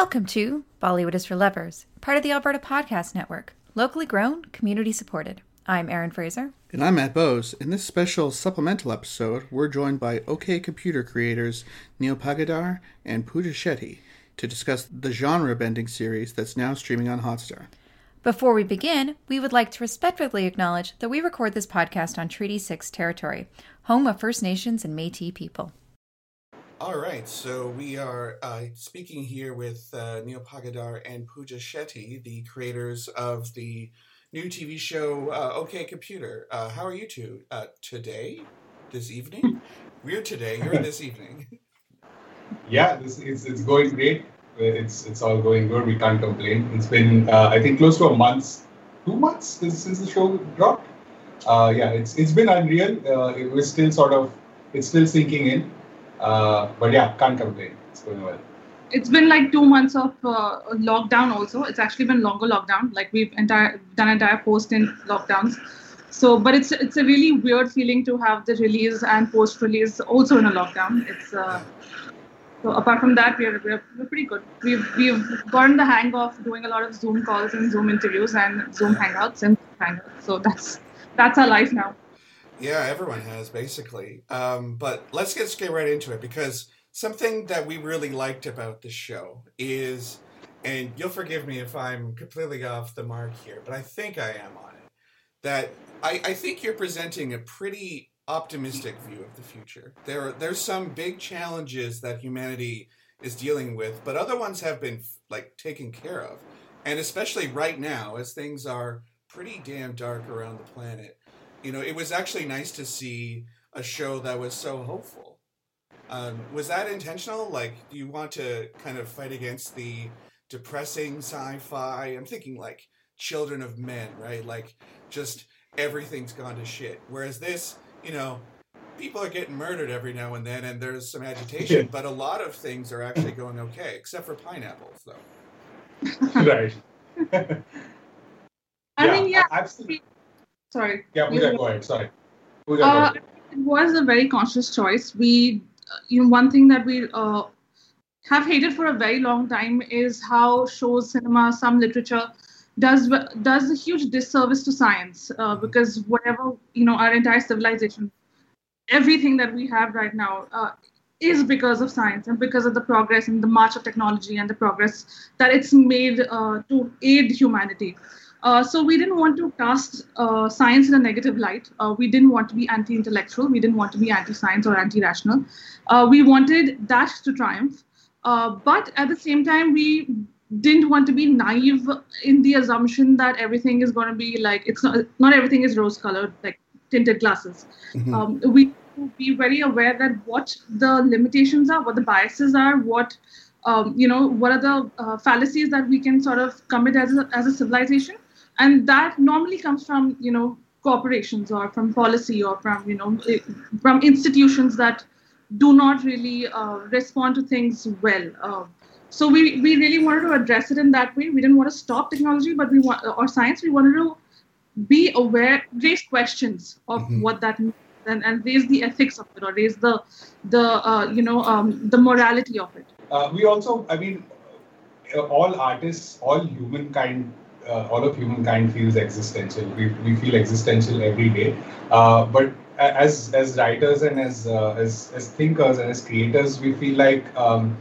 Welcome to Bollywood is for Lovers, part of the Alberta Podcast Network, locally grown, community supported. I'm Erin Fraser. And I'm Matt Bose. In this special supplemental episode, we're joined by OK Computer creators Neil Pagedar and Pooja Shetty to discuss the genre bending series that's now streaming on Hotstar. Before we begin, we would like to respectfully acknowledge that we record this podcast on Treaty 6 territory, home of First Nations and Metis people. All right, so we are uh, speaking here with uh, Neil Pagedar and Pooja Shetty, the creators of the new TV show uh, OK Computer. Uh, how are you two uh, today? This evening? We're today. You're this evening. Yeah, this, it's it's going great. It's it's all going good. We can't complain. It's been uh, I think close to a month, two months since, since the show dropped. yeah, it's it's been unreal. it was still sort of it's still sinking in. Uh, but yeah, can't complain. It's going well. It's been like two months of uh, lockdown. Also, it's actually been longer lockdown. Like we've entire done entire post in lockdowns. So, but it's it's a really weird feeling to have the release and post release also in a lockdown. It's uh, so apart from that, we're, we're, we're pretty good. We've we've gotten the hang of doing a lot of Zoom calls and Zoom interviews and Zoom hangouts and hangouts. So that's that's our life now. Yeah, everyone has basically. Um, but let's get get right into it because something that we really liked about the show is, and you'll forgive me if I'm completely off the mark here, but I think I am on it. That I, I think you're presenting a pretty optimistic view of the future. There there's some big challenges that humanity is dealing with, but other ones have been like taken care of. And especially right now, as things are pretty damn dark around the planet you know, it was actually nice to see a show that was so hopeful. Um, was that intentional? Like, do you want to kind of fight against the depressing sci-fi? I'm thinking like Children of Men, right? Like, just everything's gone to shit. Whereas this, you know, people are getting murdered every now and then, and there's some agitation, but a lot of things are actually going okay, except for pineapples, though. right. I yeah, mean, yeah. I've seen, Sorry. Yeah, Pooja, go ahead. Sorry. Pooja, uh, it was a very conscious choice. We, uh, you know, one thing that we uh, have hated for a very long time is how shows, cinema, some literature does does a huge disservice to science uh, because whatever you know, our entire civilization, everything that we have right now. Uh, is because of science and because of the progress and the march of technology and the progress that it's made uh, to aid humanity. Uh, so we didn't want to cast uh, science in a negative light. Uh, we didn't want to be anti-intellectual. We didn't want to be anti-science or anti-rational. Uh, we wanted that to triumph. Uh, but at the same time, we didn't want to be naive in the assumption that everything is going to be like it's not. Not everything is rose-colored, like tinted glasses. Mm-hmm. Um, we be very aware that what the limitations are, what the biases are, what um, you know, what are the fallacies that we can sort of commit as a, as a civilization and that normally comes from you know corporations or from policy or from you know eh, from institutions that do not really uh, respond to things well. Uh, so we, we really wanted to address it in that way. We didn't want to stop technology, but we want or science. We wanted to be aware, raise questions of mm-hmm. what that means, and, and raise the ethics of it, or raise the the uh, you know um, the morality of it. Uh, we also, I mean, all artists, all humankind uh, all of humankind feels existential. We, we feel existential every day. Uh, but as as writers and as, uh, as as thinkers and as creators, we feel like um,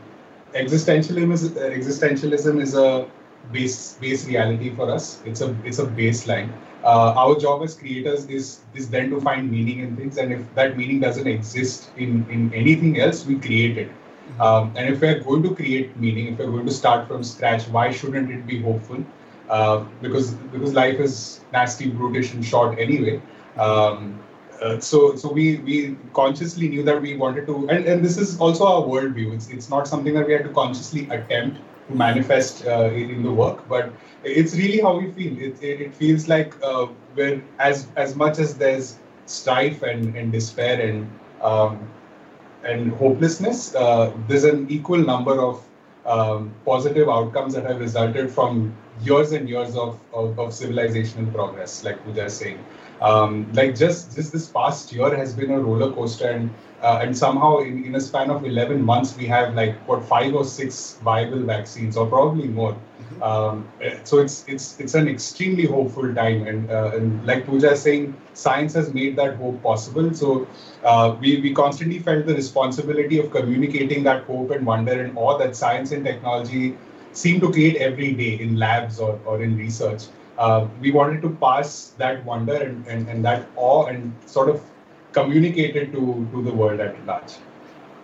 existentialism is existentialism is a base base reality for us. It's a it's a baseline. Uh, our job as creators is is then to find meaning in things, and if that meaning doesn't exist in in anything else, we create it. Mm-hmm. Um, and if we're going to create meaning, if we're going to start from scratch, why shouldn't it be hopeful? Uh, because because life is nasty, brutish, and short anyway. Um, uh, so so we we consciously knew that we wanted to, and, and this is also our worldview. It's it's not something that we had to consciously attempt to manifest uh, in the work, but it's really how we feel. It it, it feels like uh, we're as as much as there's strife and, and despair and um, and hopelessness, uh, there's an equal number of um, positive outcomes that have resulted from years and years of, of, of civilizational progress, like Pooja is saying. Um, like just, just this past year has been a roller coaster and uh, and somehow in, in a span of 11 months we have like what five or six viable vaccines or probably more. Um, so it's it's it's an extremely hopeful time and, uh, and like Pooja is saying science has made that hope possible so uh, we, we constantly felt the responsibility of communicating that hope and wonder and awe that science and technology seem to create every day in labs or, or in research uh, we wanted to pass that wonder and, and, and that awe and sort of communicated to, to the world at large.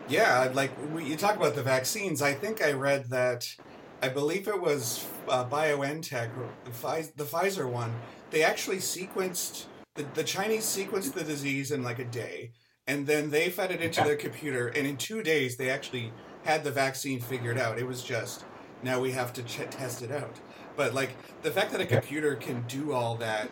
Yeah, like you talk about the vaccines. I think I read that, I believe it was uh, BioNTech, the, Pfizer, the Pfizer one. They actually sequenced the, the Chinese sequenced the disease in like a day, and then they fed it into yeah. their computer, and in two days they actually had the vaccine figured out. It was just now we have to ch- test it out. But like the fact that a computer can do all that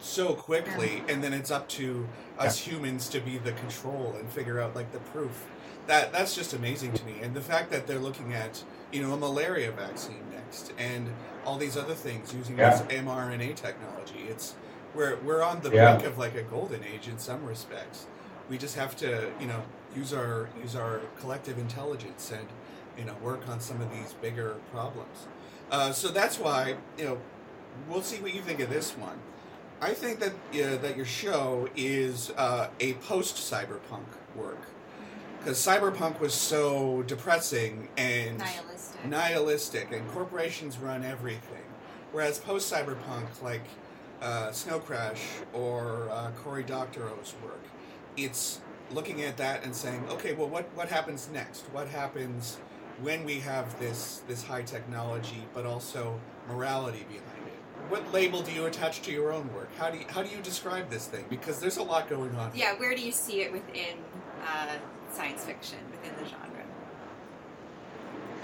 so quickly, and then it's up to us yeah. humans to be the control and figure out like the proof. That that's just amazing to me, and the fact that they're looking at you know a malaria vaccine next, and all these other things using yeah. this mRNA technology. It's we're we're on the yeah. brink of like a golden age in some respects. We just have to you know use our use our collective intelligence and you know work on some of these bigger problems. Uh, so that's why you know we'll see what you think of this one. I think that uh, that your show is uh, a post cyberpunk work because cyberpunk was so depressing and nihilistic. and corporations run everything. Whereas post cyberpunk, like uh, Snow Crash or uh, Cory Doctorow's work, it's looking at that and saying, okay, well, what what happens next? What happens when we have this this high technology, but also morality behind? It? What label do you attach to your own work? How do you, how do you describe this thing? Because there's a lot going on. Yeah, where do you see it within uh, science fiction, within the genre?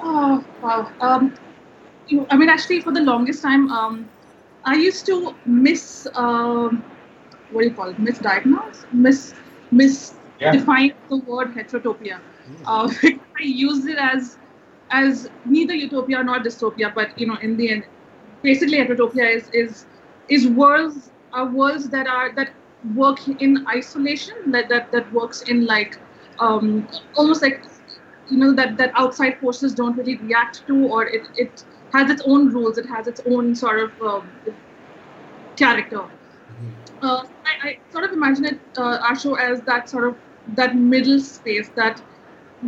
Oh wow! Um, you, I mean, actually, for the longest time, um, I used to miss um, what do you call it? Misdiagnose, miss misdefine yeah. the word heterotopia. Mm. Uh, I used it as as neither utopia nor dystopia, but you know, in the end, basically heterotopia is is is worlds are worlds that are that work in isolation that that, that works in like um, almost like you know that that outside forces don't really react to or it, it has its own rules it has its own sort of uh, character mm-hmm. uh, I, I, sort of imagine it uh, Asho as that sort of that middle space that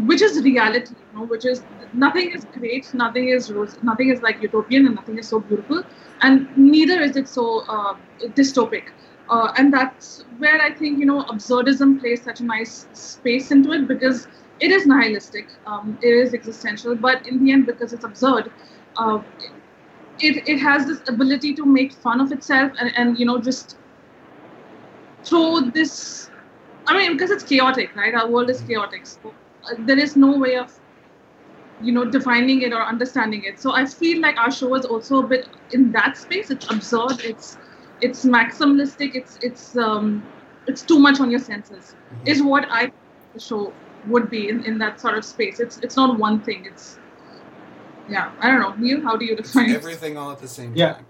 which is reality you know which is nothing is great, nothing is nothing is like utopian, and nothing is so beautiful, and neither is it so uh, dystopic. Uh, and that's where I think you know absurdism plays such a nice space into it because it is nihilistic, um, it is existential, but in the end, because it's absurd, uh, it it has this ability to make fun of itself and, and you know just throw this. I mean, because it's chaotic, right? Our world is chaotic. So, uh, there is no way of you know defining it or understanding it so i feel like our show is also a bit in that space it's absurd it's it's maximalistic it's it's um it's too much on your senses mm-hmm. is what i show would be in, in that sort of space. It's it's not one thing. It's yeah i don't know. You how do you define it's everything all at the same yeah. time.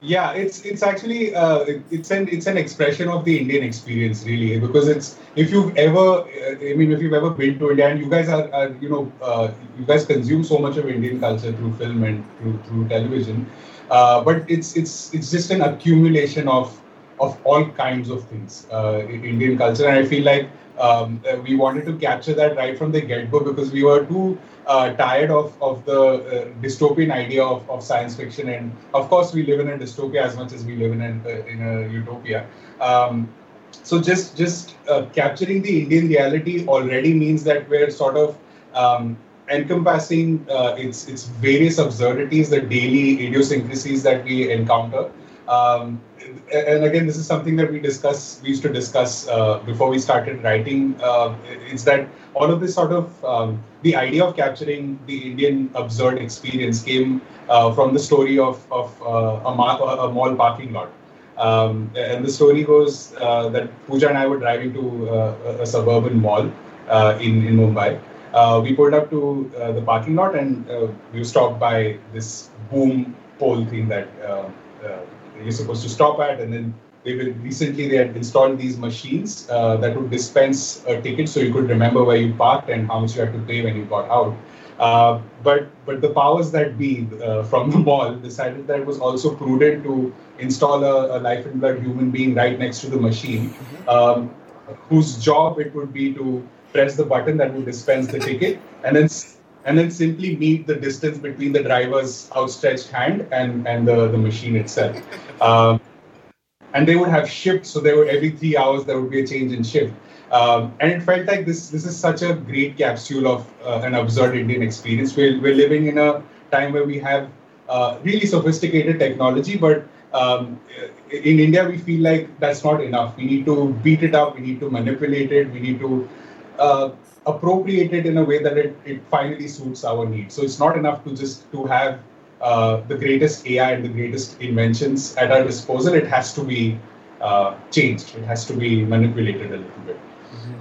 Yeah, it's it's actually uh, it's an it's an expression of the Indian experience really because it's if you've ever I mean if you've ever been to India and you guys are, are you know uh, you guys consume so much of Indian culture through film and through through television, uh, but it's it's it's just an accumulation of of all kinds of things uh, in Indian culture and I feel like um, uh, we wanted to capture that right from the get-go because we were too uh, tired of, of the uh, dystopian idea of, of science fiction. And of course, we live in a dystopia as much as we live in a, uh, in a utopia. Um, so just just uh, capturing the Indian reality already means that we're sort of um, encompassing its its various absurdities, the daily idiosyncrasies that we encounter. Um, and again, this is something that we discuss. We used to discuss uh, before we started writing. Uh, is that all of this sort of um, the idea of capturing the Indian absurd experience came uh, from the story of of uh, a, ma- a, mall parking lot. Um, and the story goes uh, that Pooja and I were driving to uh, a suburban mall in in Mumbai. We pulled up to the parking lot and we stopped by this boom pole thing that uh, you're supposed to stop at. And then they will, recently they had installed these machines uh, that would dispense a ticket so you could remember where you parked and how much you had to pay when you got out. Uh, but but the powers that be uh, from the mall decided that it was also prudent to install a, a life and blood human being right next to the machine, um, whose job it would be to press the button that would dispense the ticket, and then and then simply meet the distance between the driver's outstretched hand and and the, the machine itself. Um, and they would have shifts, so there were every three hours there would be a change in shift. Um, and it felt like this this is such a great capsule of uh, an absurd Indian experience. We're, we're living in a time where we have uh, really sophisticated technology, but um, in India we feel like that's not enough. We need to beat it up. We need to manipulate it. We need to uh, appropriate it in a way that it, it finally suits our needs. So it's not enough to just to have uh, the greatest AI and the greatest inventions at our disposal. It has to be uh, changed. It has to be manipulated a little bit.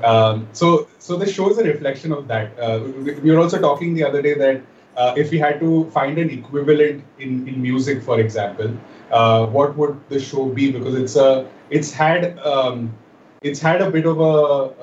Um, so, so the show is a reflection of that. Uh, we, we, were also talking the other day that uh, if we had to find an equivalent in, in music, for example, uh, what would the show be? Because it's a it's had um, it's had a bit of a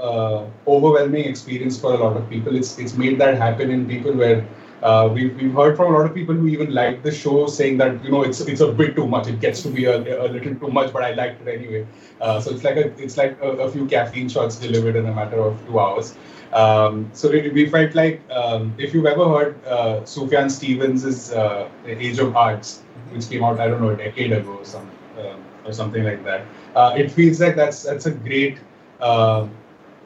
uh, overwhelming experience for a lot of people. It's it's made that happen in people where uh, we've, we've heard from a lot of people who even like the show saying that you know it's it's a bit too much. It gets to be a, a little too much, but I liked it anyway. Uh, so it's like a it's like a, a, few caffeine shots delivered in a matter of two hours. Um, so it, we felt like um, if you've ever heard uh, Sufjan Stevens' uh, Age of Adz, which came out I don't know a decade ago or some um, or something like that, uh, it feels like that's that's a great uh,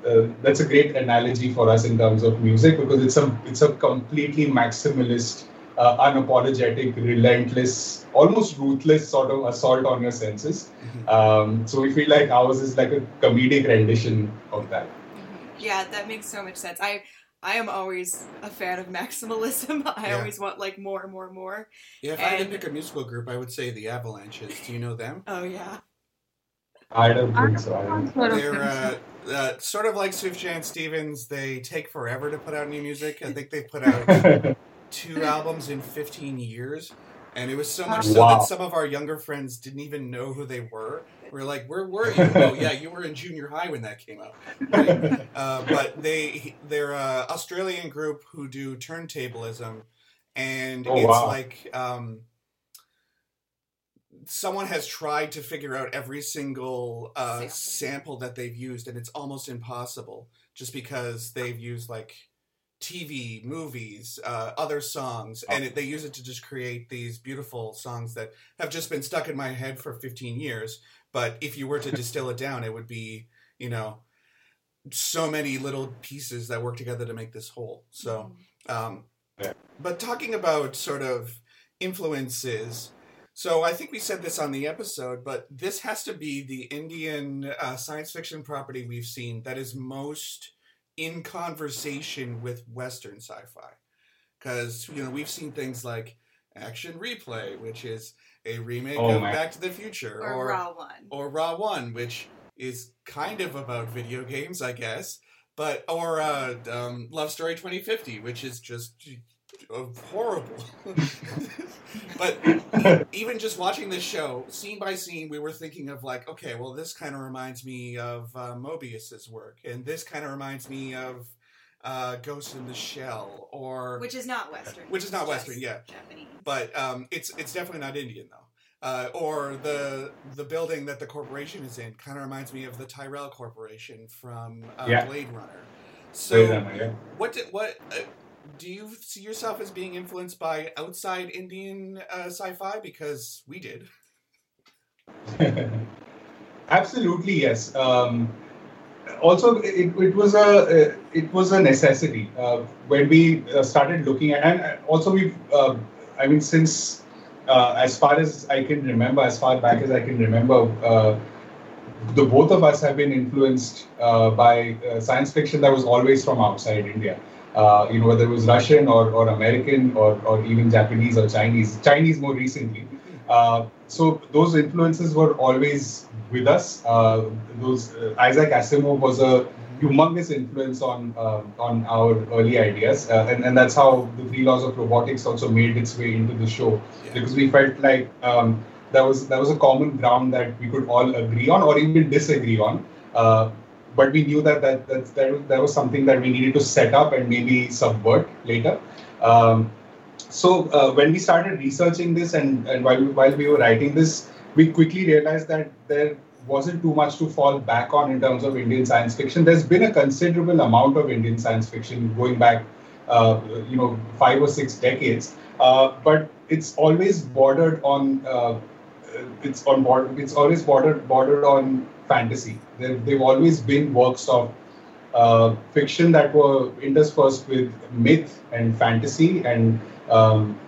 uh, that's a great analogy for us in terms of music because it's a it's a completely maximalist, uh, unapologetic, relentless, almost ruthless sort of assault on your senses. Mm-hmm. Um, so we feel like ours is like a comedic rendition of that. Mm-hmm. Yeah, that makes so much sense. I I am always a fan of maximalism. I yeah. always want like more, and more, and more. Yeah, if and... I had to pick a musical group, I would say the Avalanches. Do you know them? Oh yeah. I don't think so. They're uh, uh, sort of like Sufjan Stevens. They take forever to put out new music. I think they put out two albums in 15 years. And it was so much so wow. that some of our younger friends didn't even know who they were. We are like, where were you? oh, yeah, you were in junior high when that came out. Right? Uh, but they, they're an Australian group who do turntablism. And oh, it's wow. like um, someone has tried to figure out every single uh, sample. sample that they've used, and it's almost impossible just because they've used like TV, movies, uh, other songs, and it, they use it to just create these beautiful songs that have just been stuck in my head for 15 years. But if you were to distill it down, it would be, you know, so many little pieces that work together to make this whole. So, mm-hmm. um, but talking about sort of influences, so I think we said this on the episode, but this has to be the Indian uh, science fiction property we've seen that is most in conversation with Western sci-fi, because you know we've seen things like Action Replay, which is a remake oh, of man. Back to the Future, or, or Ra One, or Raw One, which is kind of about video games, I guess, but or uh, um, Love Story 2050, which is just horrible. but even just watching this show, scene by scene, we were thinking of like, okay, well, this kind of reminds me of uh, Moebius's work, and this kind of reminds me of uh, Ghost in the Shell, or which is not Western, which is not Western, yeah, Japanese. But um, it's it's definitely not Indian though. Uh, or the the building that the corporation is in kind of reminds me of the Tyrell Corporation from uh, yeah. Blade Runner. So, Blade Runner, yeah. what did what uh, do you see yourself as being influenced by outside Indian uh, sci-fi? Because we did. Absolutely, yes. Um, also, it, it was a it was a necessity uh, when we uh, started looking at, and uh, also we've. Uh, I mean, since uh, as far as I can remember, as far back as I can remember, the both of us have been influenced by science fiction that was always from outside India uh, you know, whether it was Russian or, or American or, or even Japanese or Chinese, Chinese more recently. Uh, so those influences were always with us. Uh, those uh, Isaac Asimov was a humongous influence on uh, on our early ideas, uh, and and that's how the three laws of robotics also made its way into the show because we felt like um, that was that was a common ground that we could all agree on or even disagree on. Uh, but we knew that that that that was, that was something that we needed to set up and maybe subvert later. Um, so uh, when we started researching this and, and while, while we were writing this, we quickly realized that there wasn't too much to fall back on in terms of Indian science fiction. There's been a considerable amount of Indian science fiction going back, uh, you know, five or six decades, uh, but it's always bordered on. Uh, it's on board. It's always bordered bordered on fantasy. There, they've always been works of uh, fiction that were interspersed with myth and fantasy, and um,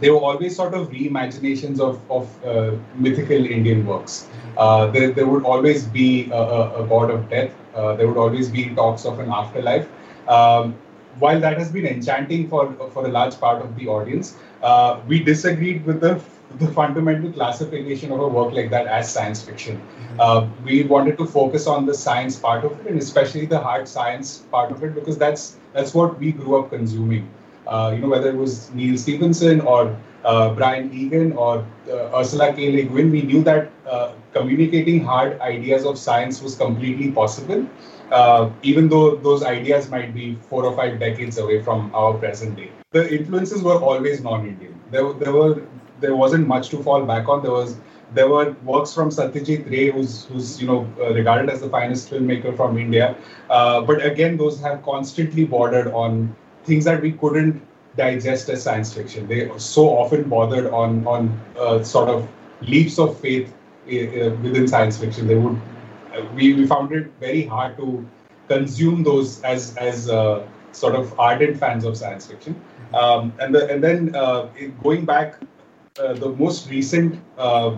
they were always sort of reimaginations of, of uh, mythical Indian works. Uh, there, there would always be a, a, a god of death. Uh, there would always be talks of an afterlife. Um, while that has been enchanting for for a large part of the audience, uh, we disagreed with the the fundamental classification of a work like that as science fiction. Uh, we wanted to focus on the science part of it, and especially the hard science part of it, because that's that's what we grew up consuming. Uh, you know, whether it was Neal Stephenson or uh, Brian Egan or uh, Ursula K. Le Guin, we knew that uh, communicating hard ideas of science was completely possible, uh, even though those ideas might be four or five decades away from our present day. The influences were always non-Indian. There, there were there wasn't much to fall back on. There was there were works from Satyajit Ray, who's who's you know uh, regarded as the finest filmmaker from India. Uh, but again, those have constantly bordered on things that we couldn't digest as science fiction. They so often bothered on on uh, sort of leaps of faith uh, within science fiction. They would uh, we, we found it very hard to consume those as as uh, sort of ardent fans of science fiction. Um, and the, and then uh, going back, uh, the most recent uh,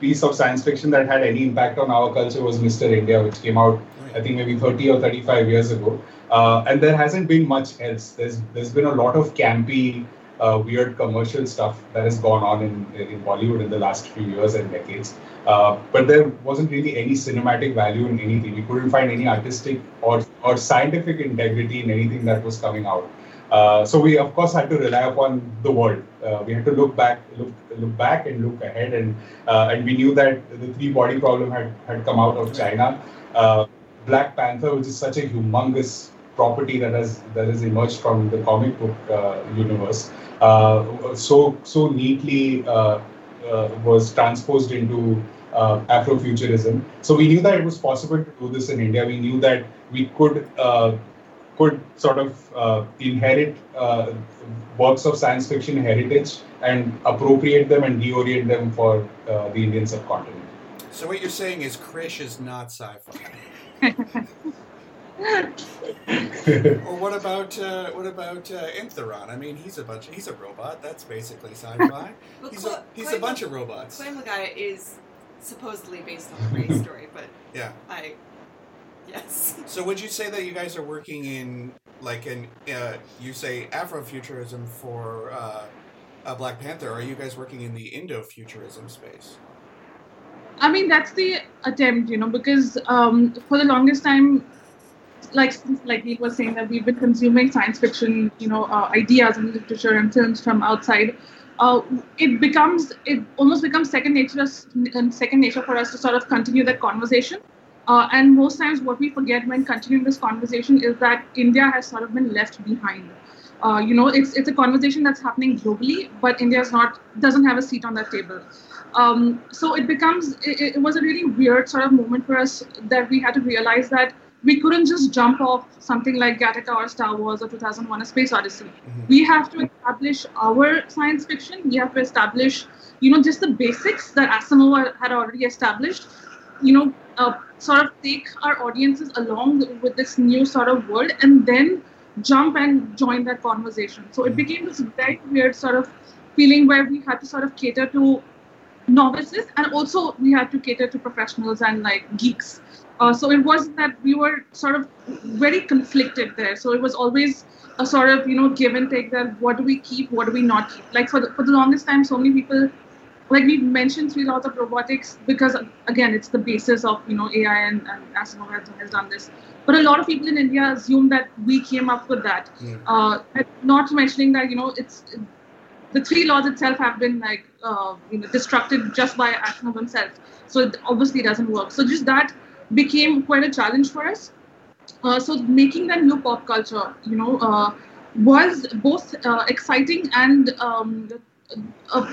piece of science fiction that had any impact on our culture was Mr. India, which came out I think maybe 30 or 35 years ago. Uh, and there hasn't been much else. There's there's been a lot of campy, uh, weird commercial stuff that has gone on in, in Bollywood in the last few years and decades. Uh, but there wasn't really any cinematic value in anything. We couldn't find any artistic or, or scientific integrity in anything that was coming out. Uh, so we of course had to rely upon the world. Uh, we had to look back, look look back, and look ahead, and uh, and we knew that the three body problem had had come out of China. Uh, Black Panther, which is such a humongous property that has that has emerged from the comic book uh, universe, so so neatly was transposed into uh, Afrofuturism. So we knew that it was possible to do this in India. We knew that we could uh, could sort of uh, inherit uh, works of science fiction heritage and appropriate them and reorient them for uh, the Indian subcontinent. So what you're saying is Krish is not sci-fi. or what about uh, what about uh, Enthiran? I mean, he's a bunch. he's a robot. That's basically sci-fi. Well, he's Cla- a he's a bunch Mag- of robots. Clay Magaya is supposedly based on a Ray story, but Yeah. I, yes. So would you say that you guys are working in like in uh, you say Afrofuturism for uh, uh, Black Panther? Are you guys working in the Indo-futurism space? I mean, that's the attempt, you know, because um, for the longest time, like like Neil was saying, that we've been consuming science fiction, you know, uh, ideas and literature and films from outside. Uh, it becomes it almost becomes second nature and second nature for us to sort of continue that conversation. Uh, and most times, what we forget when continuing this conversation is that India has sort of been left behind. Uh, you know, it's it's a conversation that's happening globally, but India's not doesn't have a seat on that table. Um, so it becomes it, it was a really weird sort of moment for us that we had to realize that we couldn't just jump off something like Gattaca or Star Wars or 2001: A Space Odyssey. Mhm. We have to establish our science fiction. We have to establish, you know, just the basics that Asimov had already established. You know, uh, sort of take our audiences along with this new sort of world, and then jump and join that conversation. So it became this very weird sort of feeling where we had to sort of cater to novices and also we had to cater to professionals and like geeks. Uh, so it wasn't that we were sort of very conflicted there. So it was always a sort of you know give and take that what do we keep, what do we not keep. Like for the, for the longest time, so many people like we mentioned three laws of robotics because again it's the basis of you know AI and, and Asimov has, done this. But a lot of people in India assume that we came up with that. Mm. Uh, not mentioning that you know it's the three laws itself have been like uh, you know destructed just by Asimov himself. So it obviously doesn't work. So just that became quite a challenge for us. Uh, so making that new pop culture, you know, uh, was both uh, exciting and um, a,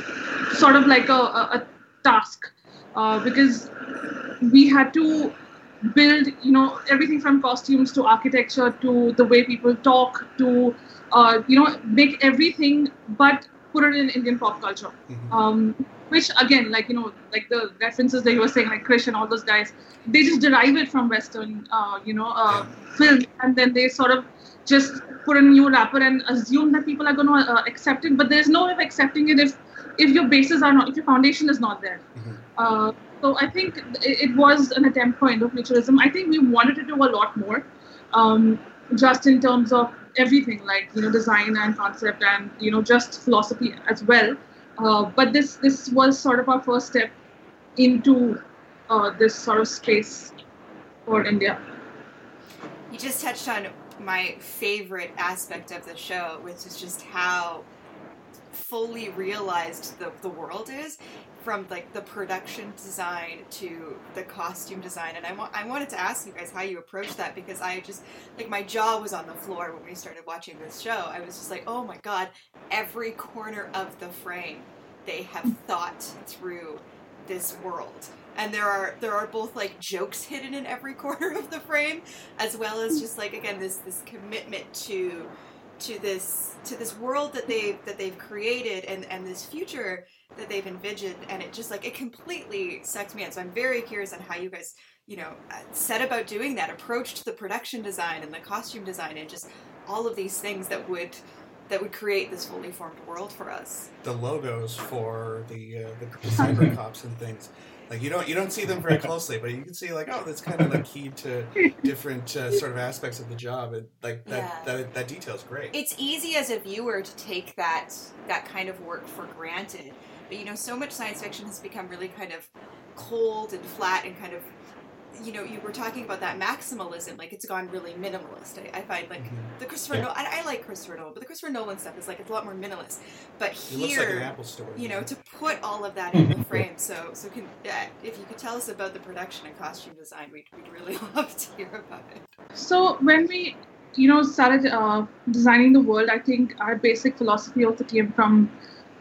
sort of like a, a, a task uh, because we had to build, you know, everything from costumes to architecture to the way people talk to, uh, you know, make everything but put it in Indian pop culture. Mhm. Um, which again, like you know, like the references that you were saying, like Krish and all those guys, they just derive it from Western, uh, you know, uh, film, and then they sort of just put a new wrapper and assume that people are going to uh, accept it. But there's no way of accepting it if if your bases are not, if your foundation is not there. Mhm. Uh, so I think it, it was an attempt for Indo-futurism. I think we wanted to do a lot more, um, just in terms of everything, like you know, design and concept, and you know, just philosophy as well. Uh, but this this was sort of our first step into uh, this sort of space for India. You just touched on my favorite aspect of the show, which is just how fully realized the, the world is from like the production design to the costume design. And I, wa- I wanted to ask you guys how you approach that because i just like my jaw was on the floor when we started watching this show. I was just like oh my god every corner of the frame they have thought through this world. And there are there are both like jokes hidden in every corner of the frame as well as just like again this this commitment to to this to this world that they that they've created and and this future that they've envisioned. And it just like it completely sucks me in. So i'm very curious on how you guys you know uh, set about doing that approached the production design and the costume design and just all of these things that would that would create this fully formed world for us the logos for the uh, the cyber cops and things. Like you don't you don't see them very closely, but you can see like oh that's kind of like key to different uh, sort of aspects of the job. And like that Yeah. that that detail's great. it's easy as a viewer to take that that kind of work for granted but you know so much science fiction has become really kind of cold and flat and kind of you know you were talking about that maximalism like it's gone really minimalist i, I find like Mhm. the christopher Yeah. nolan I, I like christopher nolan but the christopher nolan stuff is like it's a lot more minimalist but It looks like an here Apple store. you know to put all of that in the frame so so can yeah, if you could tell us about the production and costume design we'd, we'd really love to hear about it So when we, you know, started uh, designing the world, I think our basic philosophy also came from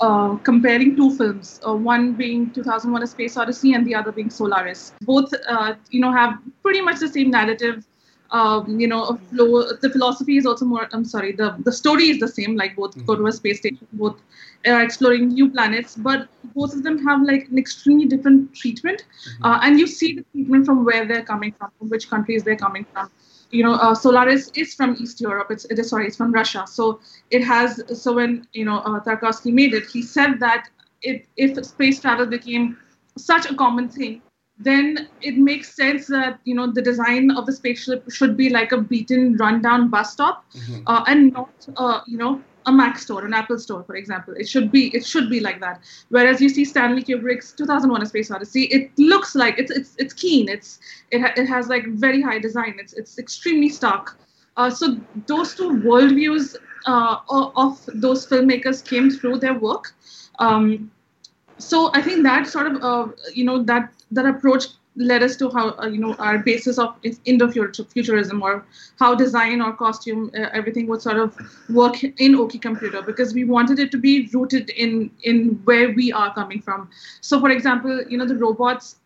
uh, comparing two films. Uh, one being 2001: A Space Odyssey, and the other being Solaris. Both, uh, you know, have pretty much the same narrative. Um, you know, flow. The philosophy is also more. I'm sorry. The the story is the same. Like both go to a space station, both are exploring new planets, but both of them have like an extremely different treatment. Uh, and you see the treatment from where they're coming from, from which countries they're coming from you know, uh, Solaris is from East Europe. It's it is sorry, it's from Russia. So it has. So when you know uh, Tarkovsky made it, he said that it, if space travel became such a common thing, then it makes sense that you know the design of the spaceship should be like a beaten, rundown bus stop, Mhm. uh, and not uh, you know a Mac store, an Apple store, for example. It should be it should be like that. Whereas you see Stanley Kubrick's 2001: A Space Odyssey, it looks like it's it's it's keen. It's it, ha- it has like very high design. It's it's extremely stark. Uh, so those two worldviews uh, of those filmmakers came through their work. Um, so I think that sort of uh, you know that that approach led us to how uh, you know our basis of Indo-futurism or how design or costume uh, everything would sort of work in OK Computer because we wanted it to be rooted in in where we are coming from. So for example, you know the robots.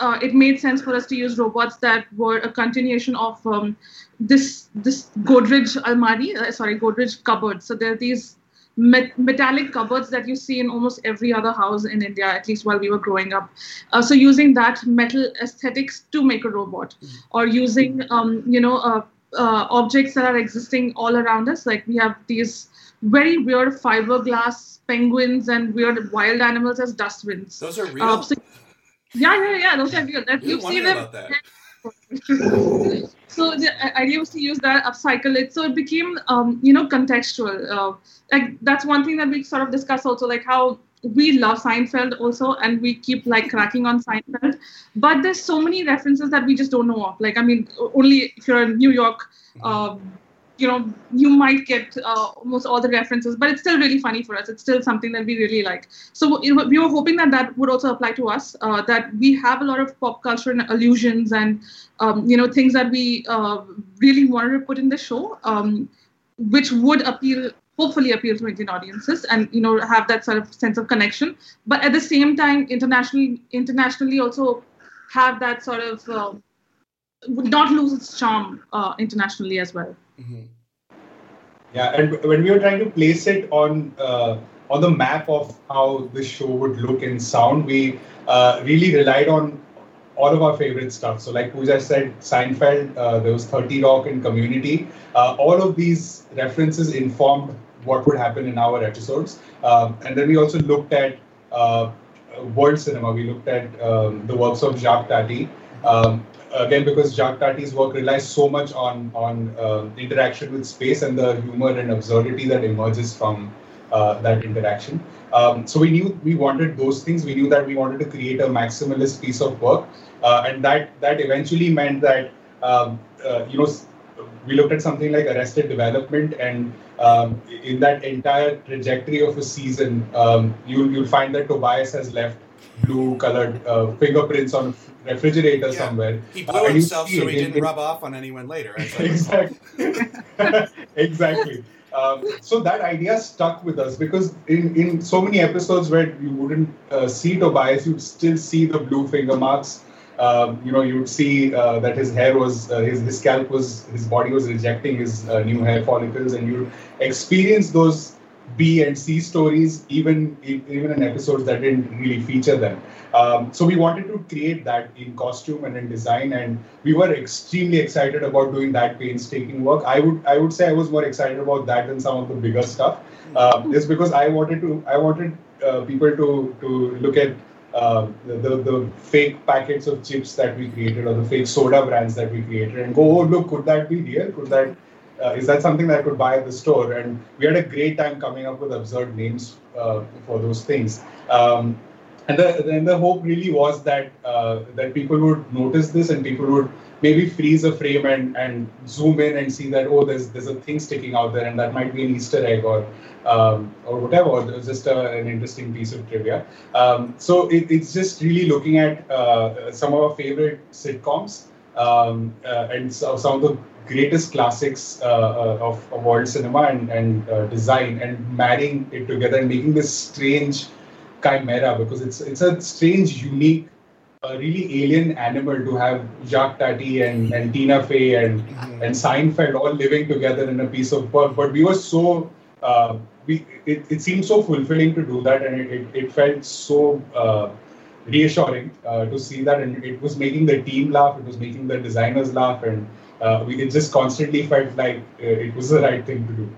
Uh, it made sense for us to use robots that were a continuation of um, this this Godrej almari, uh, sorry, Godrej cupboard. So there are these met- metallic cupboards that you see in almost every other house in India, at least while we were growing up. Uh, so using that metal aesthetics to make a robot, or using um, you know uh, uh, objects that are existing all around us, like we have these very weird fiberglass penguins and weird wild animals as dustbins. Those are real. Uh, so- yeah, yeah, yeah. Those are real. That you've seen them that. So the idea was to use that upcycle it so it became um, you know contextual uh, like that's one thing that we sort of discuss also like how we love Seinfeld also, and we keep like cracking on Seinfeld. But there's so many references that we just don't know of. Like, I mean, only if you're in New York, um, you know, you might get uh, almost all the references, but it's still really funny for us. It's still something that we really like. So we were hoping that that would also apply to us. Uh, that we have a lot of pop culture and allusions, and um, you know, things that we uh, really wanted to put in the show, um, which would appeal hopefully appeal to Indian audiences and you know have that sort of sense of connection. But at the same time, internationally, internationally also have that sort of uh, would not lose its charm uh, internationally as well. Mm-hmm. Yeah, and when we were trying to place it on uh, on the map of how the show would look and sound, we uh, really relied on all of our favorite stuff. So, like Pooja said, Seinfeld, uh, there was 30 Rock and Community. Uh, all of these references informed what would happen in our episodes. Um, and then we also looked at uh, world cinema. We looked at um, the works of Jacques Tati. Um, again, because Jacques Tati's work relies so much on on uh, interaction with space and the humor and absurdity that emerges from uh, that interaction. Um, so we knew we wanted those things. We knew that we wanted to create a maximalist piece of work, uh, and that that eventually meant that um, uh, you know we looked at something like Arrested Development, and um, in that entire trajectory of a season, um, you, you'll find that Tobias has left blue-colored uh, fingerprints on a refrigerator yeah. somewhere. He blew uh, himself so he didn't rub off on anyone later. exactly. exactly. Um, so that idea stuck with us because in, in so many episodes where you wouldn't uh, see Tobias, you'd still see the blue finger marks um, you know, you would see uh, that his hair was, uh, his, his scalp was, his body was rejecting his uh, new hair follicles, and you'd experience those B and C stories even even in episodes that didn't really feature them. Um, so we wanted to create that in costume and in design, and we were extremely excited about doing that painstaking work. I would I would say I was more excited about that than some of the bigger stuff. Uh, just because I wanted to I wanted uh, people to to look at uh, the, the fake packets of chips that we created or the fake soda brands that we created and go, oh, look, could that be real? Could that, uh, is that something that I could buy at the store? And we had a great time coming up with absurd names uh, for those things. Um, and the, then the hope really was that uh, that people would notice this and people would maybe freeze a frame and, and zoom in and see that oh there's there's a thing sticking out there and that might be an Easter egg or um, or whatever or just a, an interesting piece of trivia. Um, so it, it's just really looking at uh, some of our favorite sitcoms um, uh, and so, some of the greatest classics uh, uh of, of world cinema and, and uh, design and marrying it together and making this strange chimera because it's it's a strange, unique a really alien animal to have Jacques Tati and, and Tina Fey and mm-hmm. and Seinfeld all living together in a piece of work. But we were so uh, we it, it seemed so fulfilling to do that, and it, it, it felt so uh, reassuring uh, to see that, and it was making the team laugh, it was making the designers laugh, and uh, we it just constantly felt like uh, it was the right thing to do.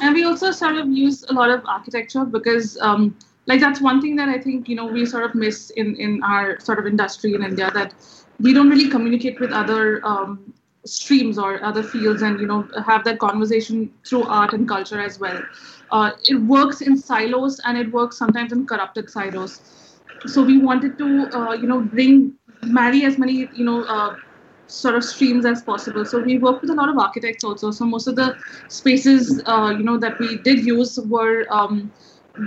And we also sort of use a lot of architecture because. Um, like that's one thing that I think you know we sort of miss in in our sort of industry in India that we don't really communicate with other um, streams or other fields and you know have that conversation through art and culture as well. Uh, it works in silos and it works sometimes in corrupted silos. So we wanted to uh, you know bring marry as many you know uh, sort of streams as possible. So we worked with a lot of architects also. So most of the spaces uh, you know that we did use were um,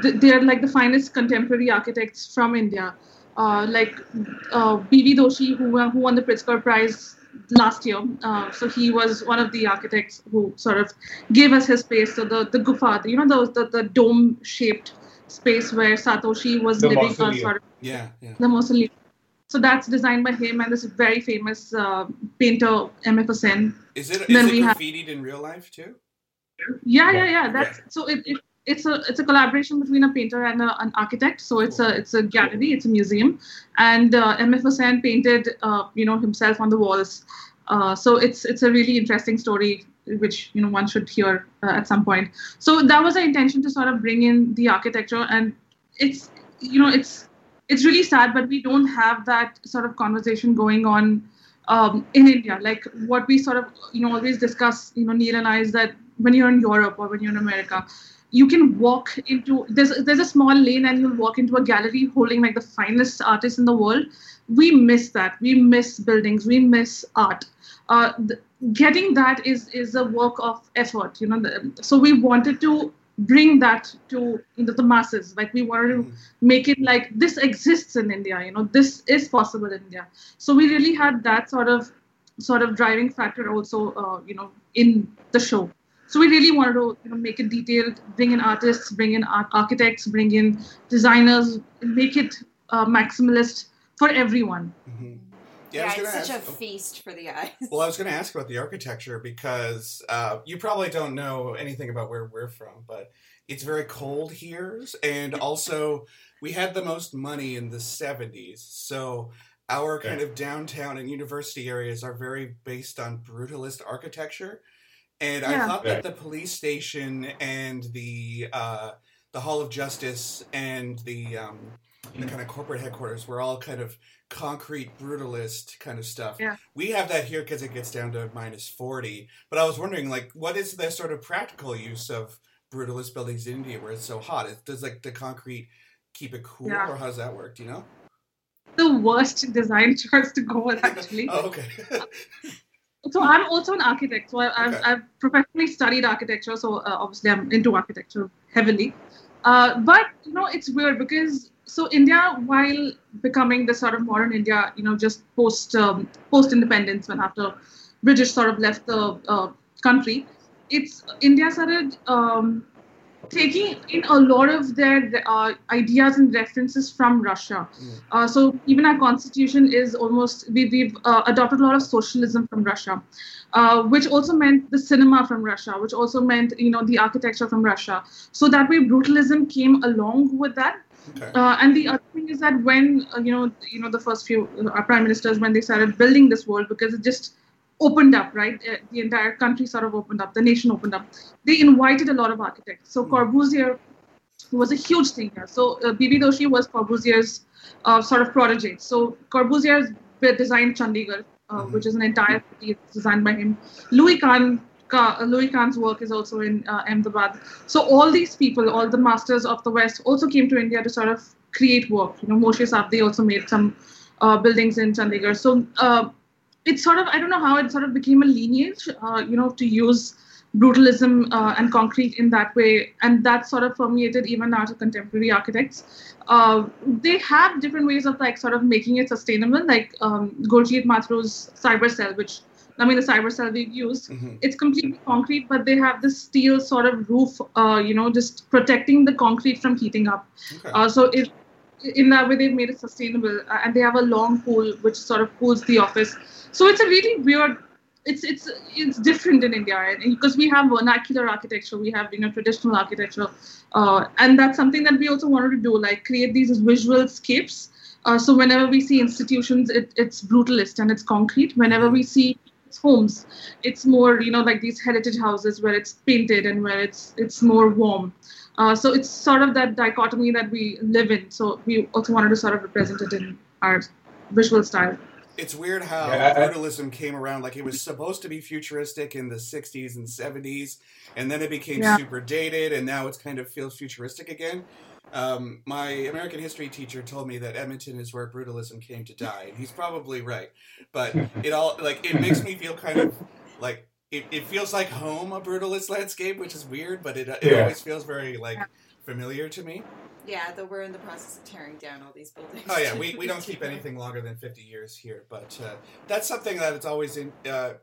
they're like the finest contemporary architects from India. Uh, like uh, B.V. Doshi, who, who won the Pritzker Prize last year. Uh, so he was one of the architects who sort of gave us his space. So the, the gufa, you know, the, the, the dome shaped space where Satoshi was the living, uh, sort of, yeah, yeah. the mausoleum. So that's designed by him and this very famous uh, painter, M.F. Husain. Is it, is then it we graffitied have, in real life too? Yeah, yeah, yeah. That's yeah. so it, it it's a it's a collaboration between a painter and a, an architect. So it's a it's a gallery, it's a museum, and uh, M.F. Husain painted uh, you know himself on the walls. Uh, so it's it's a really interesting story which you know one should hear uh, at some point. So that was the intention to sort of bring in the architecture, and it's you know it's it's really sad, but we don't have that sort of conversation going on um, in India. Like what we sort of you know always discuss, you know Neil and I is that when you're in Europe or when you're in America, you can walk into there's there's a small lane and you'll walk into a gallery holding like the finest artists in the world. We miss that. We miss buildings. We miss art. Uh, getting that is is a work of effort you know the, so we wanted to bring that to you know, the masses. Like we wanted to make it like this exists in india you know this is possible in india. So we really had that sort of sort of driving factor also uh, you know in the show. So we really wanted to you know, make it detailed bring in artists bring in art- architects bring in designers make it uh, maximalist for everyone. Mm-hmm. Yeah, I was it's such ask- a feast for the eyes. Well, I was going to ask about the architecture because uh, you probably don't know anything about where we're from, but it's very cold here. And also, we had the most money in the 70s. So, our kind of downtown and university areas are very based on brutalist architecture. And I Yeah. thought that the police station and the uh, the Hall of Justice and the um, the kind of corporate headquarters were all kind of concrete brutalist kind of stuff. Yeah. We have that here because it gets down to minus 40. But I was wondering, like, what is the sort of practical use of brutalist buildings in India where it's so hot? It, does, like, the concrete keep it cool, Yeah. or how does that work? Do you know? the worst design choice to go with actually oh, okay. so i'm also an architect so I, I've, Okay. I've professionally studied architecture so uh, obviously i'm into architecture heavily uh, but you know it's weird because so india while becoming the sort of modern india you know just post um, post independence when after british sort of left the uh, country it's india started um, taking in a lot of their uh, ideas and references from russia Mm. uh, so even our constitution is almost we, we've uh, adopted a lot of socialism from Russia, uh, which also meant the cinema from Russia, which also meant you know the architecture from Russia. So that way brutalism came along with that. Okay. Uh, and the other thing is that when uh, you know you know the first few uh, prime ministers when they started building this world because it just opened up right Uh, the entire country sort of opened up the nation opened up they invited a lot of architects so Mm. corbusier was a huge thing here so uh, B.V. Doshi was corbusier's uh, sort of protege so corbusier designed chandigarh uh, Mhm. which is an entire city it's designed by him louis kahn Ka- Louis Kahn's work is also in uh, Ahmedabad. So all these people, all the masters of the West, also came to India to sort of create work. You know, Moshe Safdie also made some uh, buildings in Chandigarh. So uh, it's sort of I don't know how it sort of became a lineage. Uh, you know, to use brutalism uh, and concrete in that way, and that sort of permeated even now to contemporary architects. Uh, they have different ways of like sort of making it sustainable, like um, Gurjeet Matharoo's cyber cell, which I mean the cyber cell we've used Mhm. it's completely concrete, but they have this steel sort of roof, uh, you know, just protecting the concrete from heating up. Okay. Uh, so it, in that way, they've made it sustainable, uh, and they have a long pool which sort of cools the office. So it's a really weird. It's it's it's different in India because we have vernacular architecture, we have you know traditional architecture, uh, and that's something that we also wanted to do, like create these visual scapes. Uh, so whenever we see institutions, it, it's brutalist and it's concrete. Whenever we see homes, it's more you know like these heritage houses where it's painted and where it's it's more warm. Uh, so it's sort of that dichotomy that we live in. So we also wanted to sort of represent it in our visual style. It's weird how Yeah, I- I- brutalism came around. Like it was supposed to be futuristic in the '60s and '70s, and then it became Yeah. super dated, and now it's kind of feels futuristic again. Um, my American history teacher told me that Edmonton is where brutalism came to die, and he's probably right. But it all like it makes me feel kind of like it, it feels like home, a brutalist landscape, which is weird, but it it Yeah. always feels very like familiar to me. Yeah, though we're in the process of tearing down all these buildings. Oh yeah, we, we don't keep anything longer than fifty years here, but uh, that's something that it's always in, uh,